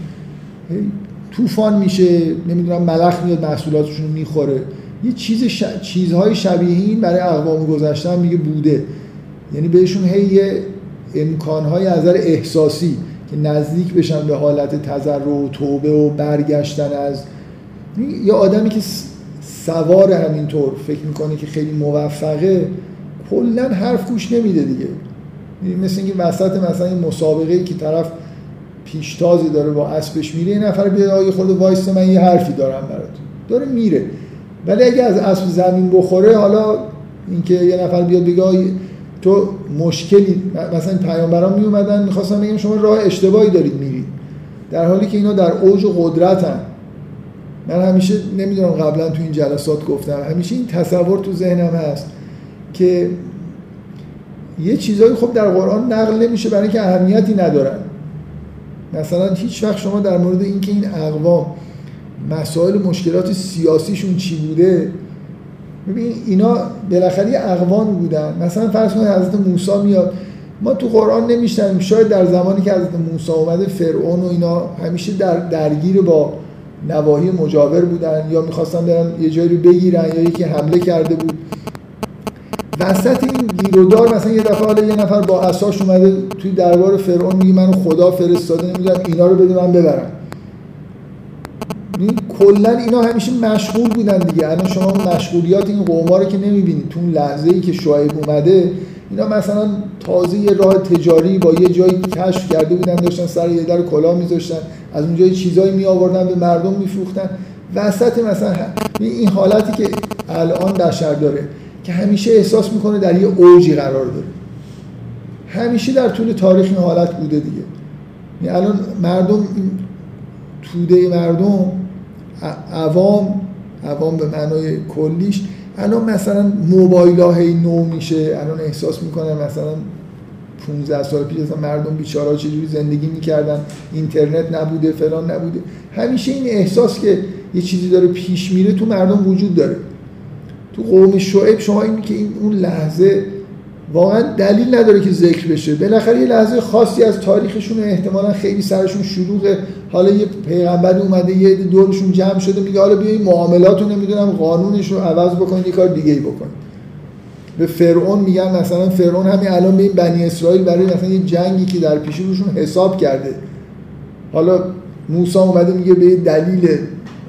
طوفان میشه نمی‌دونم ملخ میاد محصولاتشون رو می‌خوره. یه چیز ش... چیزهای شبیه این برای اقوام گذشته میگه بوده. یعنی بهشون هی یه امکانهای از نظر احساسی که نزدیک بشن به حالت تذرع و توبه و برگشتن از یه آدمی که سوار همینطور فکر می‌کنه که خیلی موفقه کلا حرف گوش نمیده دیگه. یعنی مثل اینکه وسط مثلا این مسابقه که طرف پیشتازی داره با اسبش میره یه نفر بیاد آگه خود وایس من یه حرفی دارم برات داره میره. ولی اگه از اسب زمین بخوره حالا اینکه یه نفر بیاد بگه تو مشکلی مثلا پیامبران می اومدن می‌خواستن بگم شما راه اشتباهی دارید میرید. در حالی که اینا در اوج قدرتن. من همیشه نمی‌دونم قبلا تو این جلسات گفتم همیشه این تصور تو ذهنم هست که یه چیزایی خب در قرآن نقل نمیشه برای اینکه اهمیتی ندارن. مثلا هیچ وقت شما در مورد اینکه این اقوام مسائل مشکلات سیاسیشون چی بوده ببین اینا بالاخره اقوام بودن. مثلا فرض کنید حضرت موسی میاد. ما تو قرآن نمیشنیم شاید در زمانی که حضرت موسی اومده فرعون و اینا همیشه در درگیر با نواحی مجاور بودن یا می‌خواستن برن یه جایی رو بگیرن یا یکی حمله کرده بود. وسط این گیرودار مثلا یه دفعه یه نفر با اساش اومده توی دربار فرعون میگه منو خدا فرستاده نمی‌دونم اینا رو بده من ببرم. کلا اینا همیشه مشغول بودن دیگه. الان شما مشغولیات این قوما رو که نمی‌بینید تو اون لحظه ای که شعیب اومده اینا مثلا تازه یه راه تجاری با یه جایی کشف کرده بودن داشتن سر یه در کلاه میذاشتن از اونجا چیزایی می آوردن به مردم میفروختن. وسط مثلا این حالتی که الان بشر داره که همیشه احساس می‌کنه در یه اوجی قرار داره. همیشه در طول تاریخ این حالت بوده دیگه. یعنی الان مردم توده مردم عوام عوام به معنای کلیش. الان مثلا موبایل هی نو میشه الان احساس می‌کنن مثلا 15 سال پیش مثلا مردم بیچاره چجوری زندگی می‌کردن اینترنت نبوده فلان نبوده. همیشه این احساس که یه چیزی داره پیش میره تو مردم وجود داره. تو قوم شعب شما این که این اون لحظه واقعا دلیل نداره که ذکر بشه. بالاخره یه لحظه خاصی از تاریخشون احتمالا خیلی سرشون شلوغه. حالا یه پیغمبر اومده یه دورشون جمع شده میگه حالا بیاین معاملات رو نمی‌دونم قانونش رو عوض بکنید یه کار دیگه ای بکنید. به فرعون میگن مثلا فرعون همین الان به این بنی اسرائیل برای مثلا یه جنگی که در پیش روشون حساب کرده. حالا موسی اومده میگه به دلیل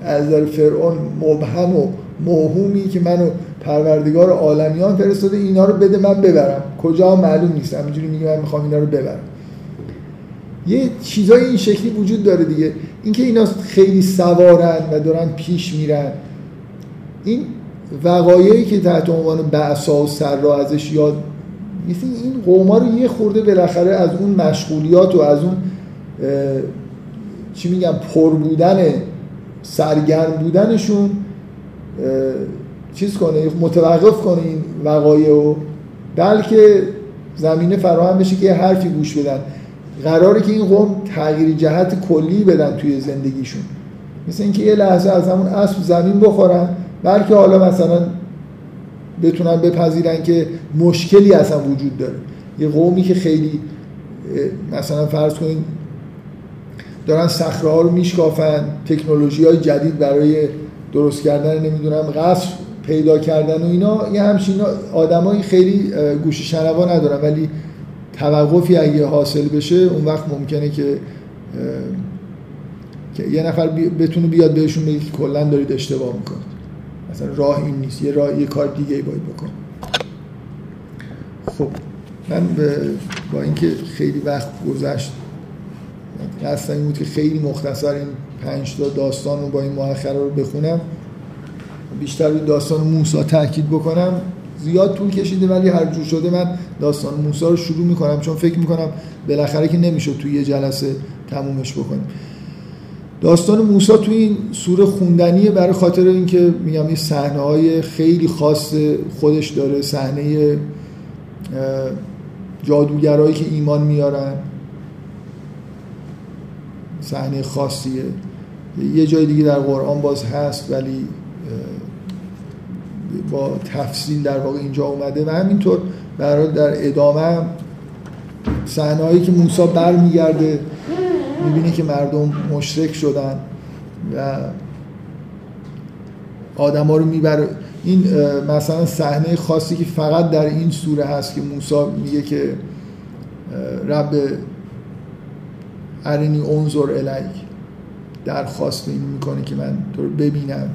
از فرعون مبهم و موهومی که منو پروردگار عالمیان فرستاده اینا رو بده من ببرم. کجا؟ معلوم نیست. همینجوری میگه من می‌خوام اینا رو ببرم. یه چیزای این شکلی وجود داره دیگه. اینکه اینا خیلی سوارن و دارن پیش میرن. این وقایعی که تحت عنوان بعثا و سرا ازش یاد مثل این قوما رو یه خورده بالاخره از اون مشغولیات و از اون چی میگم پر بودن سرگرم بودنشون چیز کنه متوقف کنه این وقایع و بلکه زمینه فراهم بشه که یه حرفی گوش بدن. قراره که این قوم تغییر جهت کلی بدن توی زندگیشون. مثل اینکه یه لحظه از همون اسب زمین بخورن بلکه حالا مثلا بتونن بپذیرن که مشکلی اصلا وجود داره. یه قومی که خیلی مثلا فرض کنین دارن صخره ها رو میشکافن تکنولوژی های جدید برای درست کردن نمی‌دونم قصر پیدا کردن و اینا یه همچین آدمای خیلی گوش شنوا ندارن. ولی توقفی اگه حاصل بشه اون وقت ممکنه که که یه نفر بتونه بیاد بهشون بگه که کلا دارید اشتباه می‌کنید. مثلا راه این نیست. یه راه یه کار دیگه ای باید بکن خب من با اینکه خیلی وقت گذشت اصلا این بود که خیلی مختصر این پنج تا داستان رو با این مؤخره رو بخونم. بیشتر روی داستان موسی تاکید بکنم. زیاد طول کشیده ولی هر جور شده من داستان موسی رو شروع می‌کنم چون فکر می‌کنم بالاخره که نمیشه توی یه جلسه تمومش بکنیم. داستان موسی توی این سوره خوندنیه برای خاطر اینکه میگم این صحنه های خیلی خاص خودش داره صحنه جادوگرایی که ایمان میارن. صحنه خاصیه. یه جای دیگه در قرآن باز هست ولی با تفصیل در واقع اینجا اومده. و همینطور برای در ادامه صحنه‌ای که موسی برمیگرده می‌بینه که مردم مشرک شدن و آدما رو می‌بره. این مثلا صحنه خاصی که فقط در این سوره هست که موسی میگه که رب ارنی انظر الیک. درخواست این می‌کنه که من تو رو ببینم.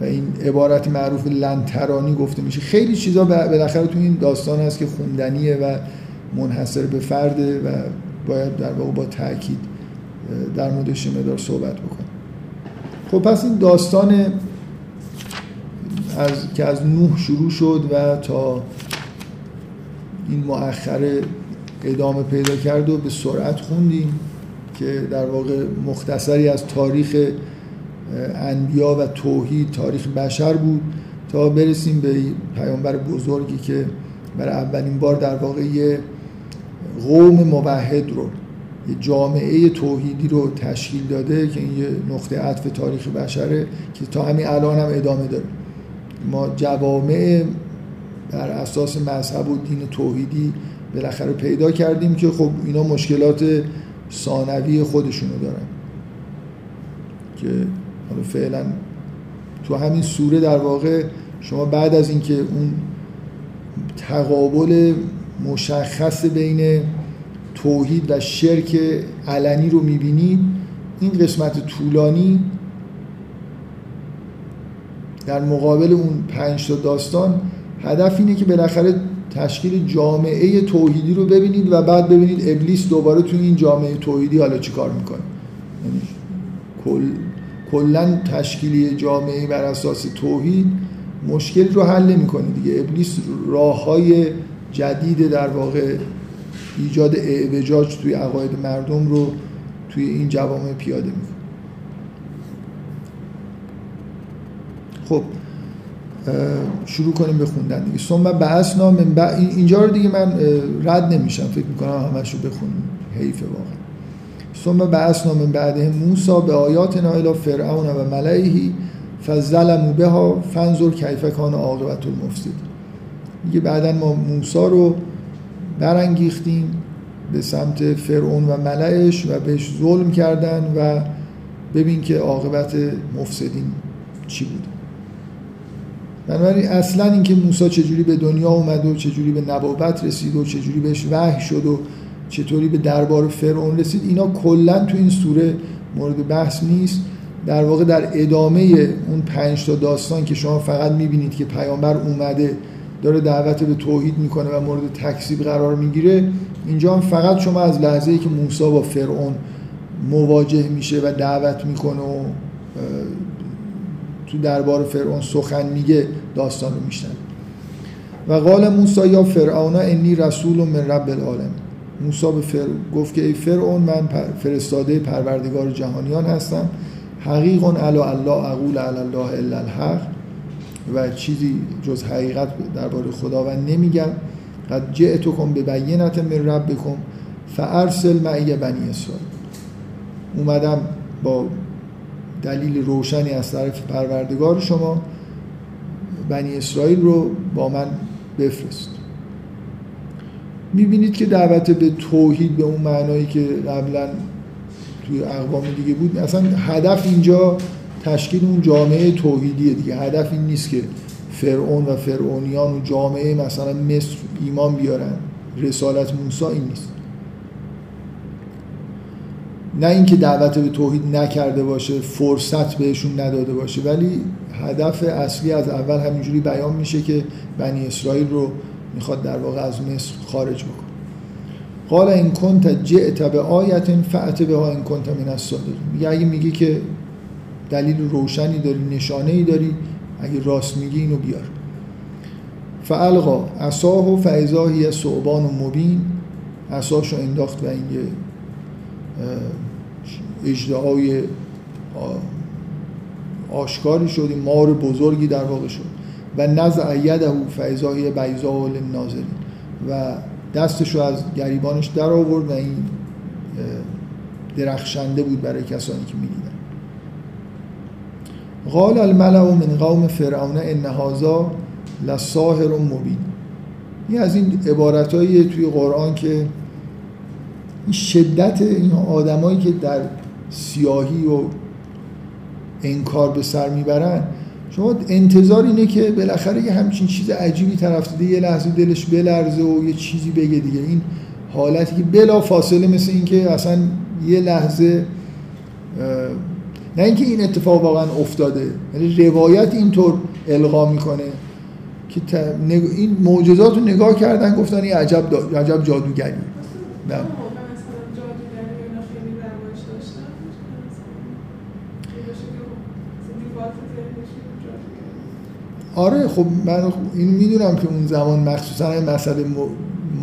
و این عبارت معروف لنترانی گفته میشه. خیلی چیزا بالاخره تو این داستان هست که خوندنیه و منحصر به فرده و باید در واقع با تاکید در موردش مدار صحبت بکنم خب پس این داستان از که از نوح شروع شد و تا این مؤخره ادامه پیدا کرد و به سرعت خوندیم که در واقع مختصری از تاریخ انبیا و توحید تاریخ بشر بود تا برسیم به پیامبر بزرگی که برای اولین بار در واقع یه قوم موحد رو یه جامعه توحیدی رو تشکیل داده که این یه نقطه عطف تاریخ بشره که تا همین الان هم ادامه داره. ما جوامع بر اساس مذهب و دین توحیدی بالاخره پیدا کردیم که خب اینا مشکلات ثانوی خودشونو دارن. که حالا فعلا تو همین سوره در واقع شما بعد از اینکه اون تقابل مشخص بین توحید و شرک علنی رو می‌بینید این قسمت طولانی در مقابل اون پنج تا داستان هدف اینه که بالاخره تشکیل جامعه توحیدی رو ببینید و بعد ببینید ابلیس دوباره توی این جامعه توحیدی حالا چی کار می‌کنه. یعنی کل کلا تشکیلی جامعه بر اساس توحید مشکل رو حل نمی‌کنه دیگه. ابلیس راه های جدید در واقع ایجاد اعوجاج توی عقاید مردم رو توی این جوامع پیاده می‌کنه. خب شروع کنیم به خوندن دیگه. ثم بعثنا من ب... اینجا رو دیگه من رد نمیشم. فکر می‌کنم همش رو بخونیم. حیفه واقعا. ثم بعثنا من بعده موسی به آیاتنا الی فرعون و ملئه فظلموا بها فانظر کیف کان عاقبت المفسد. میگه بعدا ما موسی رو برانگیختیم به سمت فرعون و ملعش و بهش ظلم کردن و ببین که عاقبت مفسدین چی بود بنابراین اصلا اینکه موسی چجوری به دنیا اومد و چجوری به نبوت رسید و چجوری بهش وحی شد و چطوری به دربار فرعون رسید اینا کلا تو این سوره مورد بحث نیست. در واقع در ادامه اون پنج تا داستان که شما فقط می‌بینید که پیامبر اومده داره دعوت به توحید می‌کنه و مورد تکذیب قرار می‌گیره اینجا هم فقط شما از لحظه ای که موسی با فرعون مواجه میشه و دعوت می‌کنه و تو دربار فرعون سخن میگه داستان رو میشنن و قال موسی یا فرعون انی رسول من رب العالمین. موسی به فر... گفت که ای فرعون من فرستاده پروردگار جهانیان هستم. حقیق علی الله اقول علی الله الا الحق. و چیزی جز حقیقت درباره خداوند نمیگم. قد جئتکم به بینت من ربکم فارسل معی بنی اسرائیل. اومدم با دلیل روشنی از طرف پروردگار شما بنی اسرائیل رو با من بفرست. می‌بینید که دعوت به توحید به اون معنایی که قبلا توی اقوام دیگه بود اصلا هدف اینجا تشکیل اون جامعه توحیدیه دیگه. هدف این نیست که فرعون و فرعونیان و جامعه مثلا مصر ایمان بیارن. رسالت موسی این نیست. نه اینکه دعوت به توحید نکرده باشه فرصت بهشون نداده باشه ولی هدف اصلی از اول همینجوری بیان میشه که بنی اسرائیل رو می‌خواد در واقع از مصر خارج بکنه. قال این کنت جئت به آیت فعت به ها این کنت من الصادقین. میگه اگه میگی که دلیل روشنی داری نشانه ای داری اگه راست میگی اینو بیار. فالقا عصاه و فعضاهی صعبان و مبین. عصاشو انداخت و این یه اجدهای آشکاری شد مار بزرگی در واقع شد. و نزع یده فعضاهی بیضا ناظرین و دستش رو از گریبانش در آورد و این درخشنده بود برای کسانی که می‌دیدن. قال الملع من قوم فرعون ان هذا لساحر مبین. این از این عبارتایی توی قرآن که این شدت این آدمایی که در سیاهی و انکار به سر می‌برن. شما انتظار اینه که بالاخره یه همچین چیز عجیبی طرف دیده یه لحظه دلش بلرزه و یه چیزی بگه دیگه. این حالتی که بلا فاصله مثل این که اصلا یه لحظه نه اینکه این اتفاق واقعا افتاده یعنی روایت اینطور القا می‌کنه که این معجزات رو نگاه کردن گفتن این عجب, عجب جادوگری. نه. آره خب من این می‌دونم که اون زمان مخصوصا این مسئله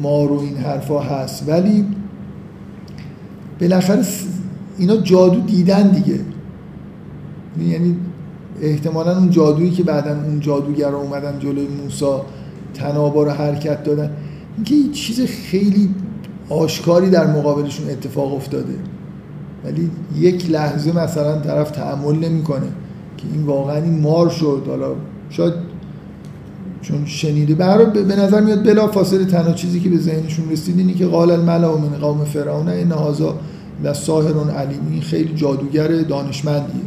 ما رو این حرفا هست ولی بالاخره اینا جادو دیدن دیگه. یعنی احتمالا اون جادویی که بعدا اون جادوگر رو اومدن جلوی موسا تنابا رو حرکت دادن. اینکه یه چیز خیلی آشکاری در مقابلشون اتفاق افتاده. ولی یک لحظه مثلا طرف تحمل نمی‌کنه که این واقعا این مار شد. حالا شاید چون شنیده. به به نظر میاد بلا فاصله تنها چیزی که به ذهنشون رسید اینی که قال الملأ من قوم فرعون ان هذا لساحر علیم. خیلی جادوگر دانشمندیه.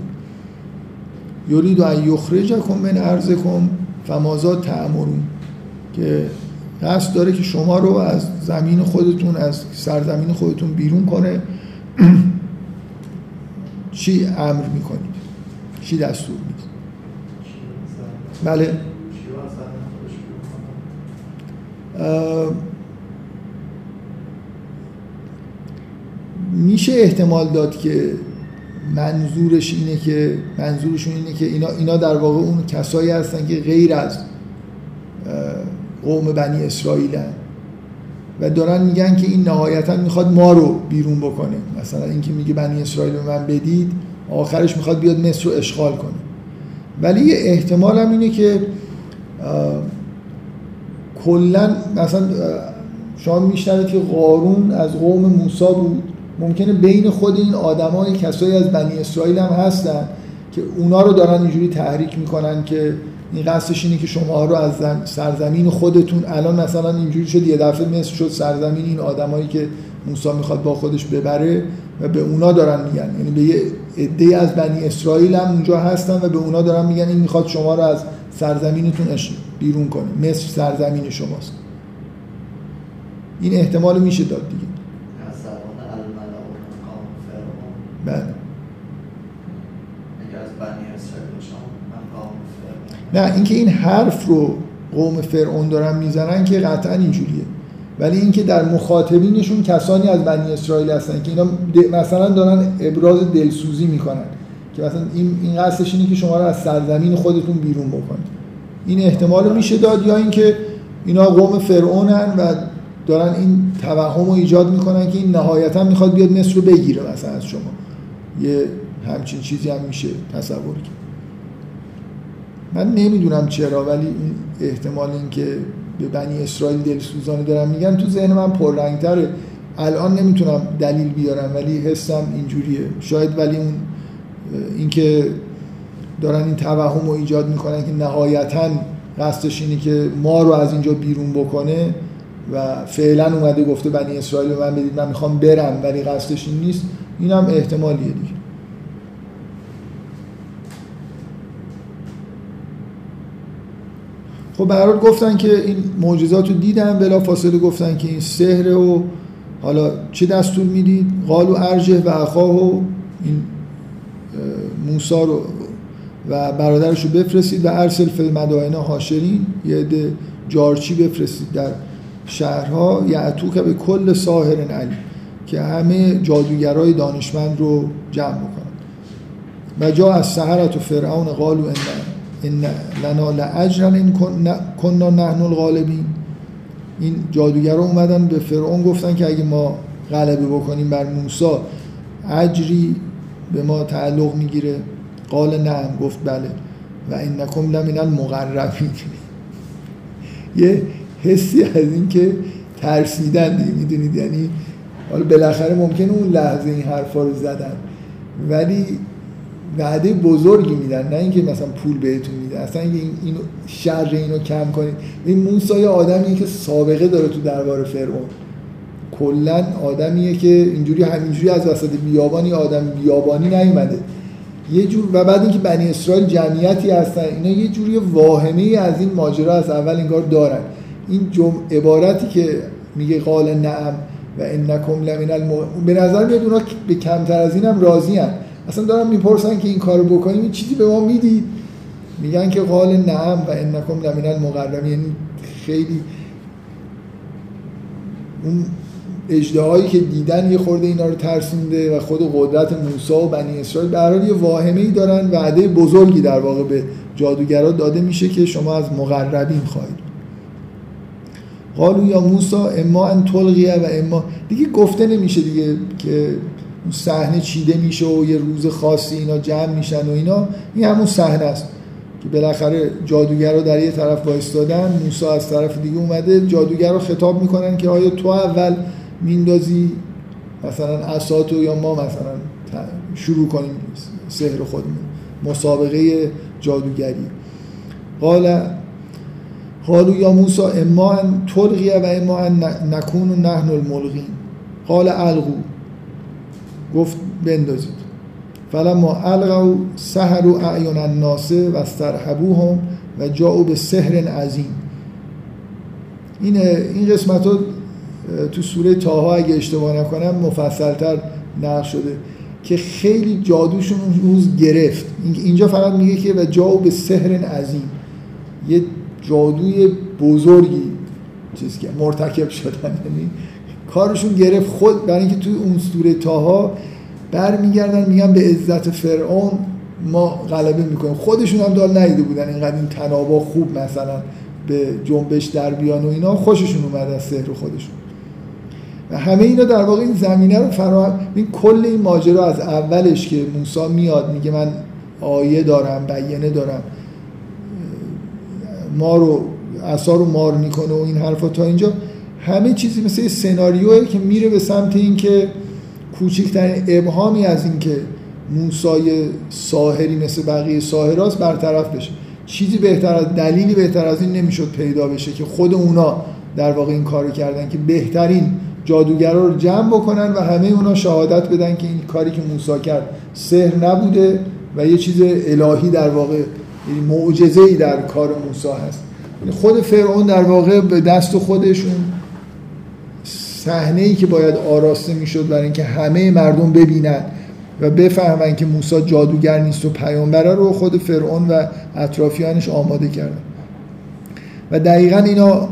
یرید ان یخرجکم من ارضکم فمازا تعمرون که قصد داره که شما رو از زمین خودتون از سرزمین خودتون بیرون کنه. چی امر می‌کنید؟ چی دستور می‌دید؟ بله. میشه احتمال داد که منظورش اینه که منظورشون اینه که اینا, اینا در واقع اون کسایی هستن که غیر از قوم بنی اسرائیلن. و دارن میگن که این نهایتا می‌خواد ما رو بیرون بکنه. مثلا اینکه میگه بنی اسرائیل به من بدید آخرش می‌خواد بیاد مصر رو اشغال کنه. ولی یه احتمال هم اینه که کلا مثلا شما میشنوید که قارون از قوم موسی بود. ممکنه بین خود این آدمای کسایی از بنی اسرائیل هم هستن که اونا رو دارن اینجوری تحریک می‌کنن که این قصدش اینه که شما رو از سرزمین خودتون الان مثلا اینجوری شد یه دفعه مثل شد سرزمین این آدمایی که موسی می‌خواد با خودش ببره و به اونا دارن میگن. یعنی به یه عده از بنی اسرائیل هم اونجا هستن و به اونا دارن میگن این می‌خواد شما رو از سرزمینتون بیرون کنه. مصر سرزمین شماست. این احتمال میشه داد دیگه. بله. نه اینکه این حرف رو قوم فرعون دارن می‌زنن که قطعا اینجوریه. ولی اینکه در مخاطبینشون کسانی از بنی اسرائیل هستن که اینا مثلا دارن ابراز دلسوزی می‌کنن. که مثلا این این قصدش اینه که شما رو از سرزمین خودتون بیرون بکنید. این احتمال میشه داد یا اینکه اینا قوم فرعونن و دارن این توهم رو ایجاد می‌کنن که این نهایتا می‌خواد بیاد مصر رو بگیره مثلا از شما. یه همچین چیزی هم میشه تصور کرد. من نمی‌دونم چرا ولی احتمال این که به بنی اسرائیل دلسوزانه دارم میگن تو ذهن من پررنگتره. الان نمی‌تونم دلیل بیارم ولی حسم اینجوریه. شاید ولی اون اینکه دارن این توهم رو ایجاد می‌کنن که نهایتا قصدش اینه که ما رو از اینجا بیرون بکنه و فعلا اومده گفته بنی اسرائیل به من بدید من می‌خوام برم ولی قصدش این نیست. اینم احتمالیه دیگه. خب به گفتن که این معجزات رو دیدن بلا فاصله گفتن که این سحر و حالا چه دستور می‌دید؟ قالو ارجه و اخاه و این موسا رو و برادرش رو بفرستید و ارسل فی مدائن هاشرین یه عده جارچی بفرستید در شهرها. یعتو که به کل ساهر علی که همه جادوگرای دانشمند رو جمع بکنن. و جا از سهرت و فرعون قالو ان لنا لاجرا این کننا نحن الغالبین. این جادوگرا اومدن به فرعون گفتن که اگه ما غلبه بکنیم بر موسی اجری به ما تعلق می‌گیره. قال نعم گفت بله. و انکم لمن المقربین. یه حسی از این که ترسیدن دیگه می‌دونید؟ یعنی حالا بالاخره ممکنه اون لحظه این حرفا رو زدن ولی وعده بزرگی میدن. نه اینکه مثلا پول بهتون میدن اصلا اینکه این اینو شر اینو کم کنید. این موسی آدمیه که سابقه داره تو دربار فرعون. کلا آدمیه که اینجوری همینجوری از وسط بیابانی آدم بیابانی نیومده. یه جور و بعد اینکه بنی اسرائیل جمعیتی هستن اینا یه جوری واهمه از این ماجرا از اول انگار دارن. این جمع عبارتی که میگه قال نعم و انکم لمن الم... به نظر میاد اونا به کمتر از اینم راضی هن. اصلا دارن می‌پرسن که این کارو بکنیم این چیزی به ما می‌دید میگن که قال نعم و انکم لمن المقربین. یعنی خیلی اون اجدهایی که دیدن یه خورده اینا رو ترسونده و خود قدرت موسی و بنی اسرائیل به یه واهمه ای دارن وعده بزرگی در واقع به جادوگرا داده میشه که شما از مقربین خواهید. قالو یا موسا اما ان تلقیه و اما دیگه گفته نمیشه دیگه که اون صحنه چیده میشه و یه روز خاصی اینا جمع میشن و اینا. این همون صحنه است که بالاخره جادوگر رو در یه طرف وایستادن موسا از طرف دیگه اومده جادوگر رو خطاب می‌کنن که آیا تو اول میندازی مثلا اساتو یا ما مثلا شروع کنیم سحر خودمون مسابقه جادوگری. قال قالوا یا موسی اما ان و اما ان نکون نحن الملقین قال القو گفت بندازید. فلما القوا سحروا اعین الناس و استرهبوهم و جاءوا به سحر عظیم. این این قسمت ها تو سوره تاها اگه اشتباه نکنم مفصلتر نقل شده که خیلی جادوشون اون روز گرفت. اینجا فقط میگه که و جاو به سحر عظیم. یه جادوی بزرگی چیز که مرتکب شدن یعنی کارشون گرفت. خود برای اینکه توی اون سوره تاها برمیگردن میگن به عزت فرعون ما غلبه می‌کنیم. خودشون هم دال نیده بودن اینقدر این تنابا خوب مثلا به جنبش در بیان و اینا. خوششون اومد از سحر خودشون. و همه اینا در واقع این زمینه رو فراهم این کل این ماجرا از اولش که موسی میاد میگه من آیه دارم بیانه دارم ما رو عصا رو مار می‌کنه و این حرفا تا اینجا. همه چیزی مثل سناریویی که میره به سمت اینکه کوچکترین ابهامی از اینکه موسای ساحری مثل بقیه ساحراست برطرف بشه. چیزی بهتر از دلیلی بهتر از این نمی‌شد پیدا بشه که خود اونا در واقع این کارو کردن که بهترین جادوگرا رو جمع بکنن و همه اونا شهادت بدن که این کاری که موسی کرد سحر نبوده و یه چیز الهی در واقع یعنی معجزه ای در کار موسی هست. یعنی خود فرعون در واقع به دست خودشون صحنه ای که باید آراسته می‌شد برای اینکه همه مردم ببینن و بفهمن که موسی جادوگر نیست و پیامبره رو خود فرعون و اطرافیانش آماده کردن. و دقیقا اینا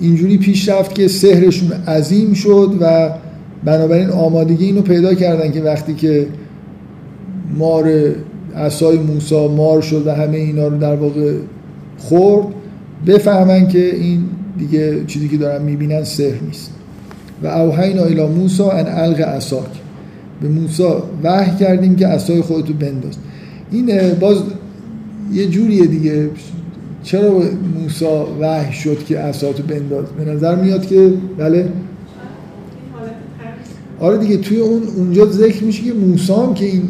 اینجوری پیش رفت که سهرشون عظیم شد و بنابراین آمادگی اینو پیدا کردن که وقتی که مار عصای موسی مار شد و همه اینا رو در واقع خورد بفهمن که این دیگه چیزی که دارن می‌بینن سحر نیست. و اوحینا الی موسی ان الق عصاک. به موسی وحی کردیم که عصای خودتو بنداز. این باز یه جوریه دیگه. چرا موسی وحی شد که عصاتو بنداز؟ به نظر میاد که بله. آره دیگه توی اون اونجا ذکر میشه که موسی هم که این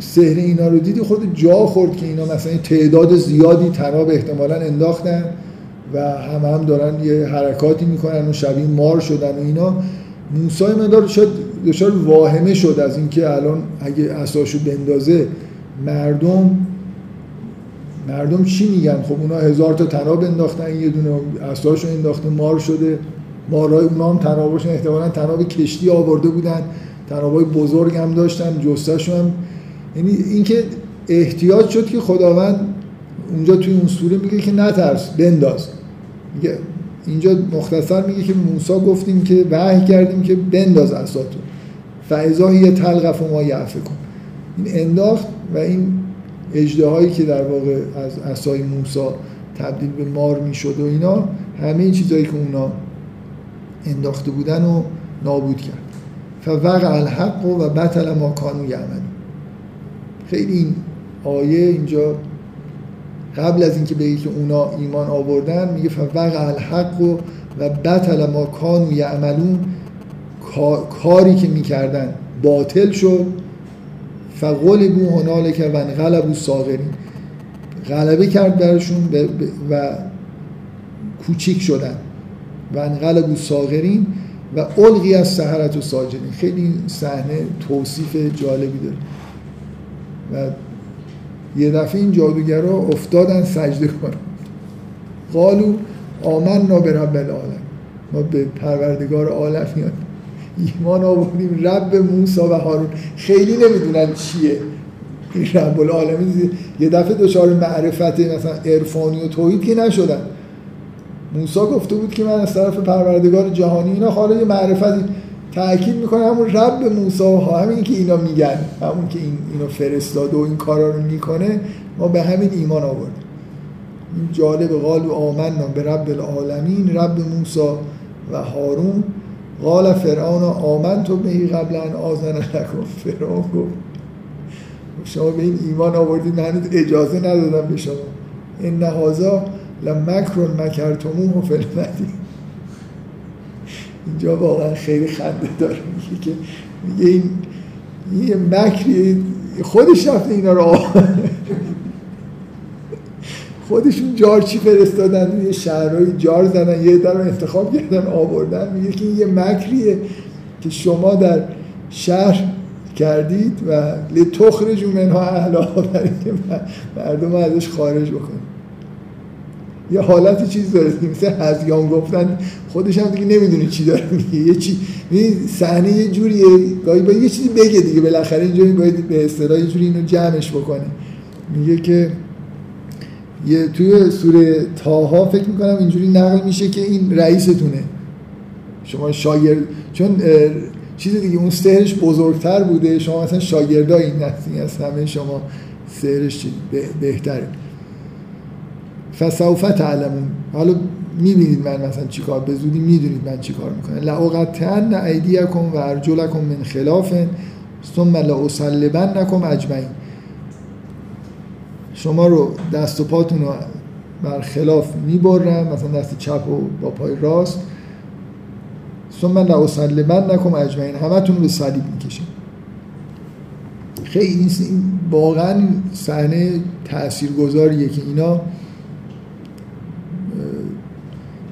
سحر اینا رو دیدی خود جا خورد که اینا مثلا تعداد زیادی تناب احتمالا انداختن و هم هم دارن یه حرکاتی می‌کنن و شبیه مار شدن و اینا. موسی مدار شد دچار واهمه شد از اینکه الان اگه اساشو بندازه مردم مردم چی میگن؟ خب اونا هزار تا تناب انداختن یه دونه اساشو انداخته مار شده. مارای اونا هم تنابشون احتمالا تناب کشتی آورده بودن. تنابای بزرگ هم داشتن جستشون هم. یعنی اینکه احتیاط شد که خداوند اونجا توی اون سوره میگه که نترس بنداز. میگه اینجا مختصر میگه که موسی گفتیم که وحی کردیم که بنداز عصاتو فعضا هی تلقف ما یعفه کن این انداخت و این اجده که در واقع از عصای موسی تبدیل به مار می‌شد و اینا همه این چیزهایی که اونا انداخته بودن و نابود کرد. فوقع الحق و بطل ما کانو یعمل خیلی این آیه اینجا قبل از اینکه بگه که اونا ایمان آوردن میگه فوقع الحق و بطل ما کانو یعملون. کاری که می‌کردن باطل شد. فغلبو هنالک و انقلبو ساغرین غلبه کرد برشون و کوچیک شدن. و انقلبو ساغرین و القی از سهرت و ساجدین خیلی صحنه توصیف جالبی داره. و یه دفعه این جادوگرا افتادن سجده کنن. قالو آمنا به رب العالم ما به پروردگار عالم میاد ایمان آوردیم رب موسی و هارون. خیلی نمی‌دونن چیه. این رب العالمین یه دفعه دچار معرفت مثلا عرفانی و توحید که نشدن. موسی گفته بود که من از طرف پروردگار جهانی اینا حالا یه معرفتی تاکید می‌کنه همون رب موسی و همین که اینا میگن همون که این اینو فرستاده و این کارا رو می‌کنه ما به همین ایمان آوردیم. این جالب و آمنا به رب العالمین رب موسی و هارون. قال فرعون آمن تو بهی قبل ان آزن لکن فرعون گفت شما به این ایمان آوردید من اجازه ندادم به شما. این نهازا لمکرون مکرتموه و فلمدی اینجا واقعا خیلی خنده داره. میگه که میگه این یه مکری خودش رفته اینا رو خودشون جارچی فرستادن یه شهرهای جار زدن یه در انتخاب کردن آوردن. میگه که یه مکریه که شما در شهر کردید و لتخرجوا منها اهلها برای که مردم ازش خارج بکنید یه حالت چیز داره مثل هزیان گفتن. خودش هم دیگه نمی‌دونه چی داره میگه. یه چی صحنه یه جوریه. گاهی باید یه چیزی بگه دیگه. بالاخره اینجوری باید به اصطلاح یه جوری اینو جمعش بکنه. میگه که یه توی سوره تاها فکر می‌کنم اینجوری نقل میشه که این رئیستونه. شما شاگرد چون چیز دیگه اون سهرش بزرگتر بوده. شما مثلا شاگردای این نسلی از همه شما سهرش بهتره. فسوف تعلمون. حالا می‌بینید من مثلا چیکار به زودی می‌دونید من چیکار می‌کنم. لاقطعن ایدیکم و ارجلکم من خلاف ثم نکم اجمعین شما رو دست و پاتون رو بر خلاف می‌برم مثلا دست چپ و با پای راست. ثم نکم اجمعین. همتون به صلیب می‌کشم. خیلی این واقعا صحنه تاثیرگذاریه که اینا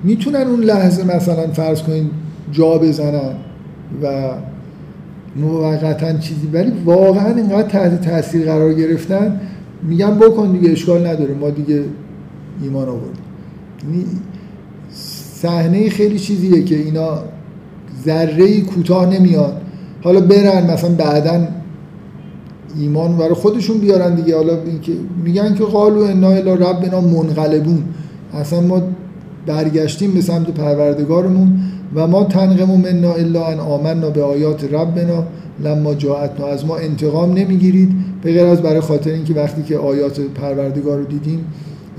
می‌تونن اون لحظه مثلا فرض کنین جا بزنن و موقتا چیزی ولی واقعا اینقدر تحت تاثیر قرار گرفتن میگم بکن دیگه اشکال نداره. ما دیگه ایمان آوردیم. یعنی صحنه خیلی چیزیه که اینا ذره کوتاه نمیاد. حالا برن مثلا بعدا ایمان برای خودشون بیارن دیگه. حالا اینکه میگن که قالو انا الی ربنا منقلبون. اصلا ما برگشتیم به سمت پروردگارمون و ما تنقم منا الا ان آمنا به آیات ربنا لما جاعتنا از ما انتقام نمی‌گیرید. به غیر از برای خاطر اینکه وقتی که آیات پروردگار رو دیدیم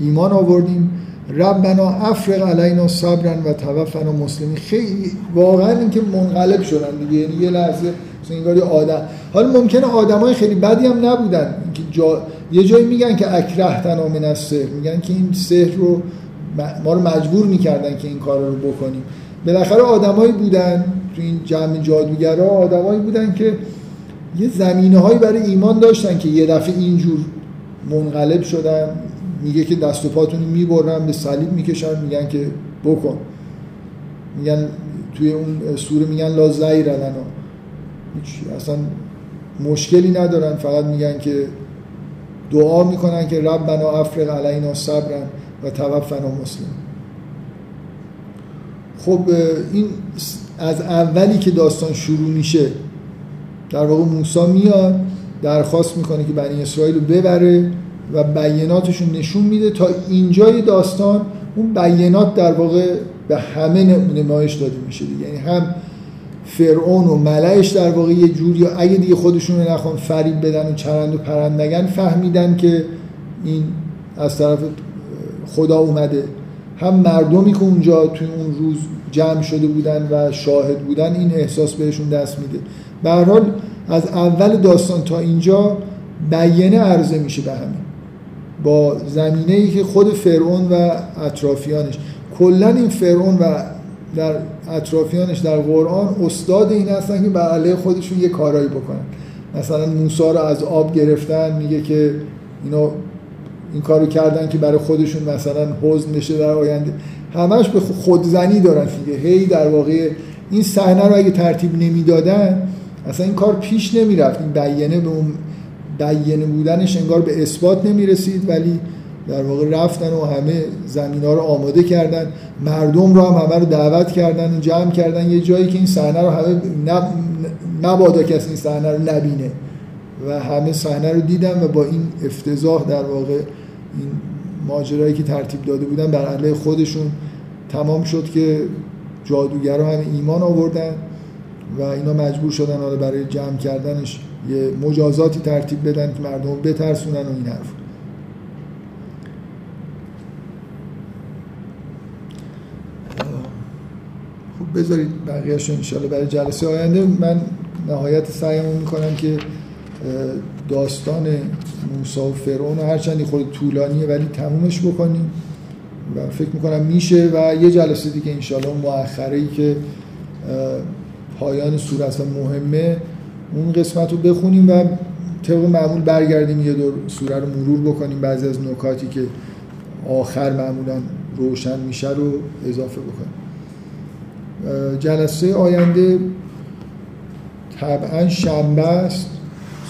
ایمان آوردیم. ربنا افرق علینا صبرا و توفنا مسلمین. خیلی واقعا اینکه منقلب شدن دیگه. یعنی یه لحظه انگاری آدم. حالا ممکنه آدمای خیلی بدی هم نبودن. که جا... یه جایی میگن که اکره من از سهر میگن که این سحر رو ما رو مجبور می‌کردن که این کار رو بکنیم. بالاخره آدمایی بودن. تو این جمع جادوگرا آدمایی بودن که یه زمینه هایی برای ایمان داشتن که یه دفعه اینجور منقلب شدن میگه که دست و پاتون می‌برن به صلیب می‌کشن میگن که بکن. میگن توی اون سوره میگن لا زیر اصلا مشکلی ندارن فقط میگن که دعا می‌کنن که ربنا افرق علینا صبرن و توفنا مسلم. خب این از اولی که داستان شروع میشه در واقع موسی میاد درخواست می‌کنه که بنی اسرائیل رو ببره و بیاناتشون نشون میده. تا اینجای داستان اون بیانات در واقع به همه نمایش داده میشه یعنی هم فرعون و ملعش در واقع یه جوری اگه دیگه خودشون نخوان فریب بدن و چرند و پرند نگن فهمیدن که این از طرف خدا اومده. هم مردمی که اونجا توی اون روز جمع شده بودن و شاهد بودن این احساس بهشون دست میده. به حال از اول داستان تا اینجا بیانه عرضه میشه به همین با زمینه ای که خود فرعون و اطرافیانش. کلا این فرعون و در اطرافیانش در قرآن استاد این هستن که بر علیه خودشون یه کارایی بکنن. مثلا موسی رو از آب گرفتن میگه که اینا این کارو کردن که برای خودشون مثلا حزن بشه در آینده. همش به خودزنی دارن دیگه. هی در واقع این صحنه رو اگه ترتیب نمی‌دادن اصلا این کار پیش نمی‌رفت. این بیانه به اون بیانه بودنش انگار به اثبات نمی‌رسید ولی در واقع رفتن و همه زمین ها رو آماده کردن. مردم رو هم همه رو دعوت کردن و جمع کردن. یه جایی که این صحنه رو همه نبادا کسی این صحنه رو نبینه. و همه صحنه رو دیدن و با این افتضاح در واقع این ماجرایی که ترتیب داده بودن بر علیه خودشون تمام شد که جادوگرا هم ایمان آوردن. و اینا مجبور شدن حالا برای جمع کردنش یه مجازاتی ترتیب بدن که مردم بترسونن و این حرف. خب بذارید بقیهش انشالله برای جلسه آینده. من نهایت سعیمون می‌کنم که داستان موسی و فرعون هرچندی خود طولانیه ولی تمومش بکنیم و فکر می‌کنم میشه و یه جلسه دیگه انشالله مؤخره ای که پایان صورت و مهمه اون قسمت رو بخونیم و طبق معمول برگردیم یه دور سوره رو مرور بکنیم. بعضی از نکاتی که آخر معمولا روشن میشه رو اضافه بکنیم. جلسه آینده طبعا شنبه است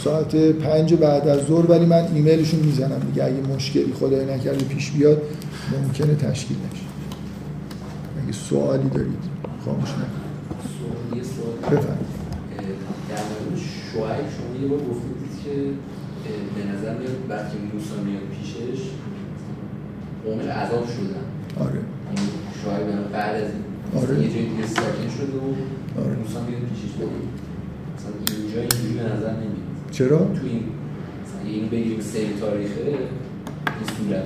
ساعت پنج بعد از ظهر ولی من ایمیلشون می‌زنم. دیگه اگه مشکلی خدای نکرده پیش بیاد ممکنه تشکیل نشه. اگه سوالی دارید خاموش نکنید. بفرمایید. در مورد شعیب شما یه بار گفتید که به نظر میاد بعد که موسی میاد پیشش قومش عذاب شدن آره. یعنی بعد از این. آره. یه جای دیگه ساکن شده و آره. موسی میاد پیشش. ولی مثلا اینجا اینجوری به نظر نمیاد. چرا؟ تو این مثلا اینو بگیریم سری تاریخه این صورت.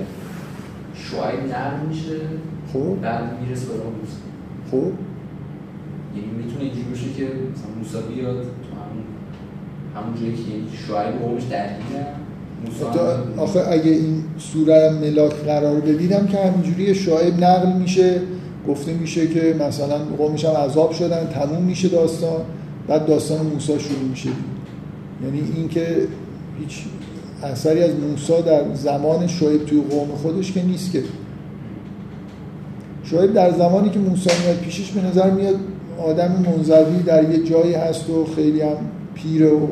شعیب نرم میشه خب. بعد می‌رسه به موسی خب. یعنی می‌تونه اینجوری باشه که مثلا موسی بیاد تو همون همون جایی که یعنی شعیب و قومش درگیرن. آخه اگه این سوره ملاک قرار بدیدم که همینجوری شاعب نقل میشه گفته میشه که مثلا قومش هم عذاب شدن تموم میشه داستان بعد داستان موسی شروع میشه. یعنی اینکه هیچ اثری از موسی در زمان شعیب توی قوم خودش که نیست که. شعیب در زمانی که موسی میاد پیشش به نظر میاد آدم منزوی در یه جایی هست و خیلی هم پیره و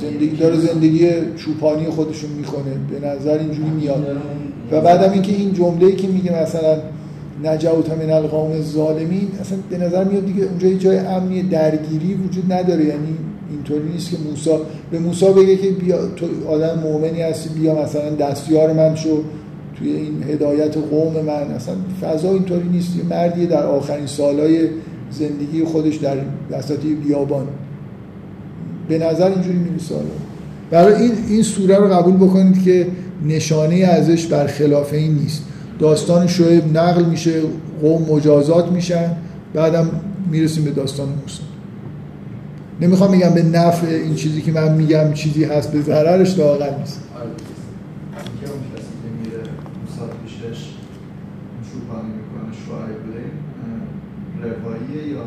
زندگی داره زندگی چوپانی خودشون می‌کنه. به نظر اینجوری میاد. و بعدم اینکه این جمله‌ای که میگه مثلا نجوت من القوم الظالمین اصلا به نظر میاد دیگه اونجا یه جای امنی درگیری وجود نداره. یعنی اینطوری نیست که موسی به موسی بگه که بیا تو آدم مؤمنی هستی بیا مثلا دستیار من شو. توی این هدایت قوم من. اصلا فضا اینطوری نیست. یه مردی در آخرین سالهای زندگی خودش در وسط یه بیابان. به نظر اینجوری می‌رسه. برای این این سوره رو قبول بکنید که نشانه ازش بر خلاف این نیست. داستان شعیب نقل میشه قوم مجازات میشن بعدم می‌رسیم به داستان موسی. نمی‌خوام بگم به نفع این چیزی که من میگم چیزی هست به ضررش لااقل نیست آره اینکه اون کسی که میره موساد پیشش چوپانی می‌کنه شعیب رواییه یا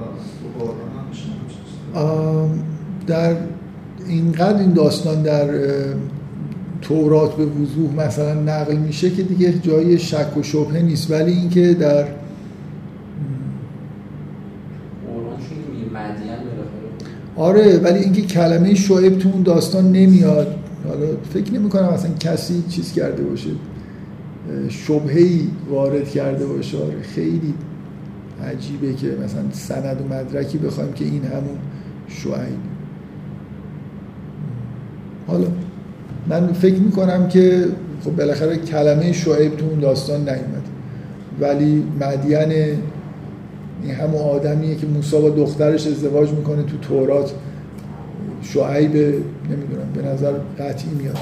در اینقدر این داستان در تورات به وضوح مثلا نقل میشه که دیگه جای شک و شبهه نیست. ولی اینکه در آره ولی اینکه کلمه شعیب تو اون داستان نمیاد. حالا فکر نمی کنم اصلا کسی چیز کرده باشه شبهی وارد کرده باشه. آره خیلی عجیبه که مثلا سند و مدرکی بخوایم که این همون شعیب. حالا من فکر می‌کنم که خب بالاخره کلمه شعیب تو اون داستان نیومد ولی مدین این همون آدمیه که موسی با دخترش ازدواج می‌کنه تو تورات. شعیب نمی‌دونم به نظر قطعی میاد.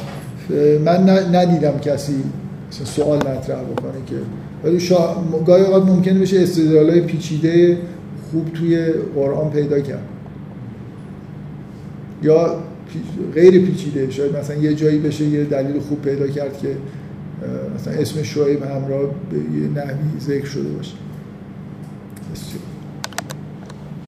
من ندیدم کسی سوال مطرح بکنه که ولی شا... گاهی اوقات ممکنه بشه استدلالای پیچیده خوب توی قرآن پیدا کرد یا غیر پیچیده شاید مثلا یه جایی بشه یه دلیل خوب پیدا کرد که مثلا اسم شعیب همراه به یه نحوی ذکر شده باشه بسیار.